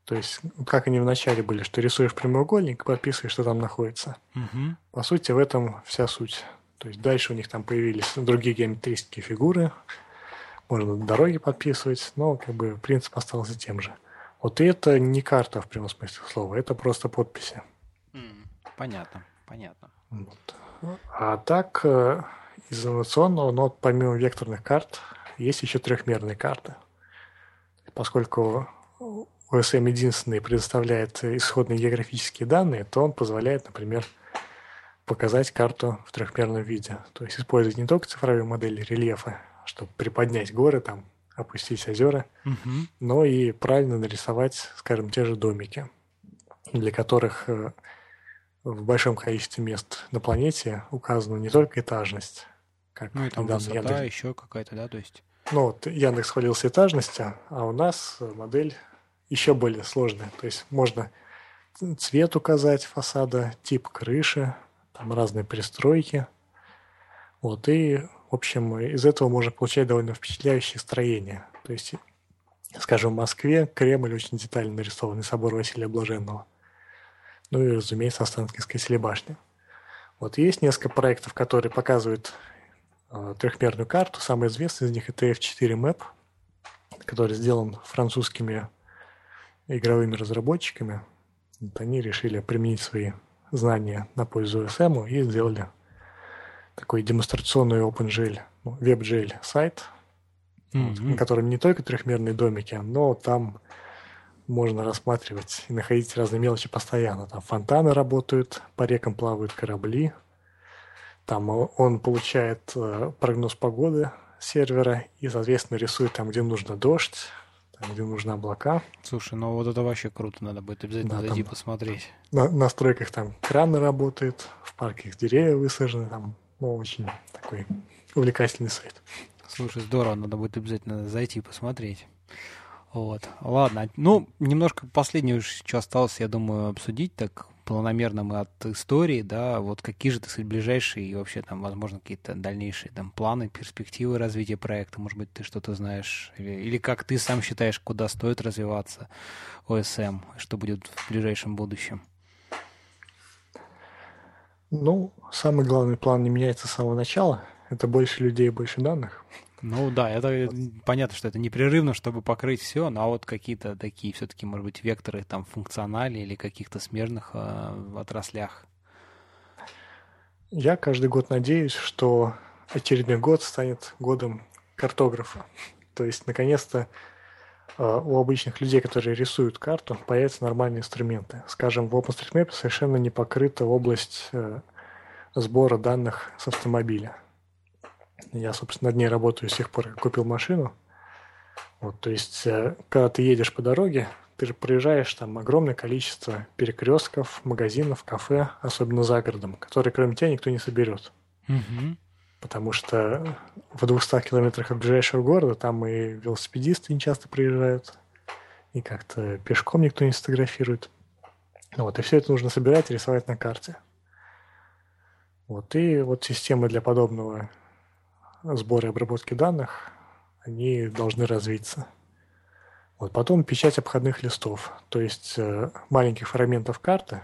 То есть, как они вначале были, что рисуешь прямоугольник, подписываешь, что там находится. Угу. По сути, в этом вся суть. То есть, дальше у них там появились другие геометрические фигуры. Можно дороги подписывать, но как бы принцип остался тем же. Вот и это не карта в прямом смысле слова, это просто подписи. Понятно, понятно. Вот. А так, э, из инновационного, но помимо векторных карт есть еще трехмерные карты. Поскольку OSM единственный предоставляет исходные географические данные, то он позволяет, например, показать карту в трехмерном виде. То есть использовать не только цифровые модели рельефа, чтобы приподнять горы, там, опустить озера, угу. но и правильно нарисовать, скажем, те же домики, для которых э, в большом количестве мест на планете указана не только этажность, как ну и там высота Яндекс... еще какая-то, да, то есть... Ну вот Яндекс хвалился этажностью, а у нас модель еще более сложная. То есть можно цвет указать фасада, тип крыши, там разные пристройки. Вот, и, в общем, из этого можно получать довольно впечатляющее строение. То есть, скажем, в Москве Кремль очень детально нарисованный собор Василия Блаженного – ну и, разумеется, Останкинская телебашня. Вот есть несколько проектов, которые показывают э, трехмерную карту. Самый известный из них это F4 Map, который сделан французскими игровыми разработчиками. Вот они решили применить свои знания на пользу OSM и сделали такой демонстрационный OpenGL, ну, WebGL сайт, mm-hmm. вот, на котором не только трехмерные домики, но там можно рассматривать и находить разные мелочи постоянно. Там фонтаны работают, по рекам плавают корабли. Там он получает э, прогноз погоды сервера и, соответственно, рисует там, где нужно дождь, там, где нужны облака. Слушай, ну вот это вообще круто, надо будет обязательно да, зайти там, посмотреть. На, на стройках там краны работают, в парках деревья высажены, там ну, очень такой увлекательный сайт. Слушай, здорово, надо будет обязательно зайти посмотреть. Вот. Ладно. Ну, немножко последнее что осталось, я думаю, обсудить так планомерно мы от истории, да, вот какие же, так сказать, ближайшие и вообще там, возможно, какие-то дальнейшие там планы, перспективы развития проекта, может быть, ты что-то знаешь, или, или как ты сам считаешь, куда стоит развиваться ОСМ, что будет в ближайшем будущем? Ну, самый главный план не меняется с самого начала. Это больше людей, больше данных. Ну да, это понятно, что это непрерывно, чтобы покрыть все, но вот какие-то такие все-таки, может быть, векторы там функционали или каких-то смежных э, отраслях. Я каждый год надеюсь, что очередной год станет годом картографа. То есть, наконец-то, э, у обычных людей, которые рисуют карту, появятся нормальные инструменты. Скажем, в OpenStreetMap совершенно не покрыта область э, сбора данных с автомобиля. Я, собственно, над ней работаю с тех пор, как купил машину. Вот, то есть, э, когда ты едешь по дороге, ты же проезжаешь там огромное количество перекрестков, магазинов, кафе, особенно за городом, которые кроме тебя никто не соберет. Угу. Потому что в 200 километрах от ближайшего города там и велосипедисты не часто приезжают, и как-то пешком никто не сфотографирует. Вот, и все это нужно собирать и рисовать на карте. Вот, и вот системы для подобного сбора и обработки данных, они должны развиться. Вот потом печать обходных листов, то есть э, маленьких фрагментов карты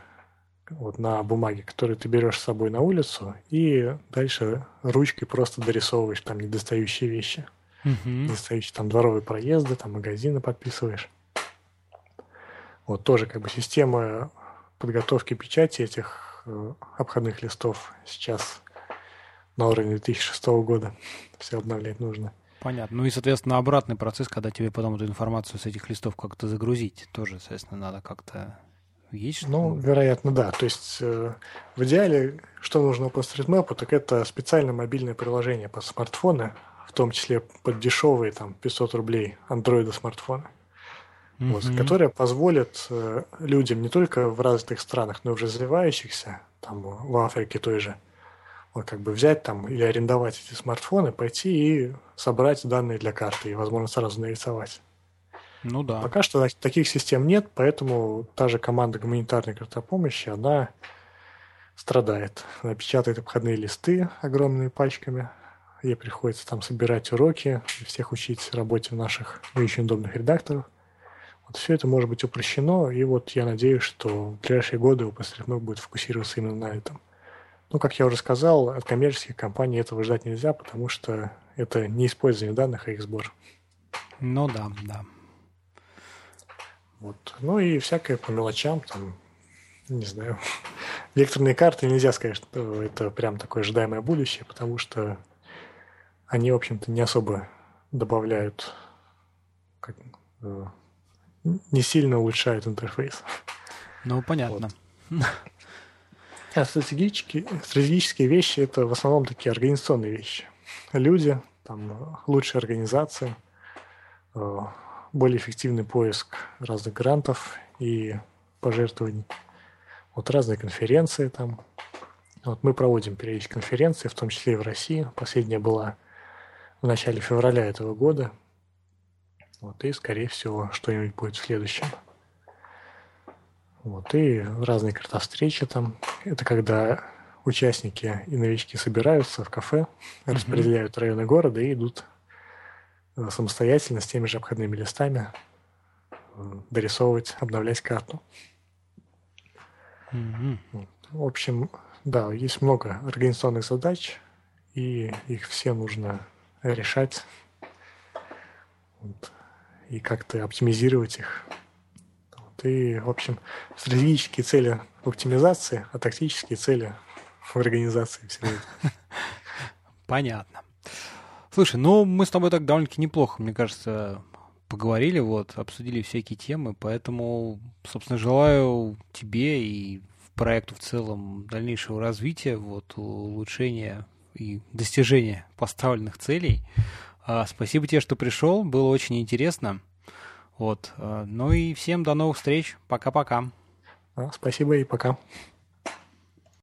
вот на бумаге, которые ты берешь с собой на улицу, и дальше ручкой просто дорисовываешь там недостающие вещи. Угу. Недостающие там дворовые проезды, там магазины подписываешь. Вот тоже как бы система подготовки печати этих э, обходных листов сейчас на уровне 2006 года. Все обновлять нужно. Понятно. Ну и, соответственно, обратный процесс, когда тебе потом эту информацию с этих листов как-то загрузить, тоже, соответственно, надо как-то есть Ну, вероятно, да. То есть э, в идеале, что нужно OpenStreetMap, так это специальное мобильное приложение под смартфоны, в том числе под дешевые там 500 рублей Android смартфоны, mm-hmm. вот, которое позволит э, людям не только в развитых странах, но и в развивающихся, там в Африке той же, вот как бы взять там или арендовать эти смартфоны, пойти и собрать данные для карты и, возможно, сразу нарисовать. Ну да. Пока что таких систем нет, поэтому та же команда гуманитарной картопомощи, она страдает. Она печатает обходные листы огромными пачками. Ей приходится там собирать уроки, всех учить работе в наших не очень удобных редакторах. Вот все это может быть упрощено, и вот я надеюсь, что в ближайшие годы OpenStreetMap будет фокусироваться именно на этом. Ну, как я уже сказал, от коммерческих компаний этого ждать нельзя, потому что это не использование данных, а их сбор. Ну да, да. Вот. Ну и всякое по мелочам, там, не знаю. Векторные карты нельзя сказать, что это прям такое ожидаемое будущее, потому что они, в общем-то, не особо добавляют, как, э, не сильно улучшают интерфейс. Ну, понятно. Вот. А стратегические, стратегические вещи – это в основном такие организационные вещи. Люди, там, лучшая организация, э, более эффективный поиск разных грантов и пожертвований. Вот разные конференции там. Вот мы проводим периодически конференции, в том числе и в России. Последняя была в начале февраля этого года. Вот, и, скорее всего, что-нибудь будет в следующем. Вот, и разные картовстречи там. Это когда участники и новички собираются в кафе, mm-hmm. распределяют районы города и идут самостоятельно с теми же обходными листами э, дорисовывать, обновлять карту. Mm-hmm. В общем, да, есть много организационных задач, и их все нужно решать вот, и как-то оптимизировать их Вот, и, в общем, стратегические цели в оптимизации, а тактические цели в организации всего этого. Понятно. Слушай, ну мы с тобой так довольно-таки неплохо, мне кажется, поговорили, вот, обсудили всякие темы, поэтому, собственно, желаю тебе и проекту в целом дальнейшего развития, вот, улучшения и достижения поставленных целей. А, спасибо тебе, что пришел, было очень интересно. Вот. А, ну и всем до новых встреч. Пока-пока. Спасибо и пока.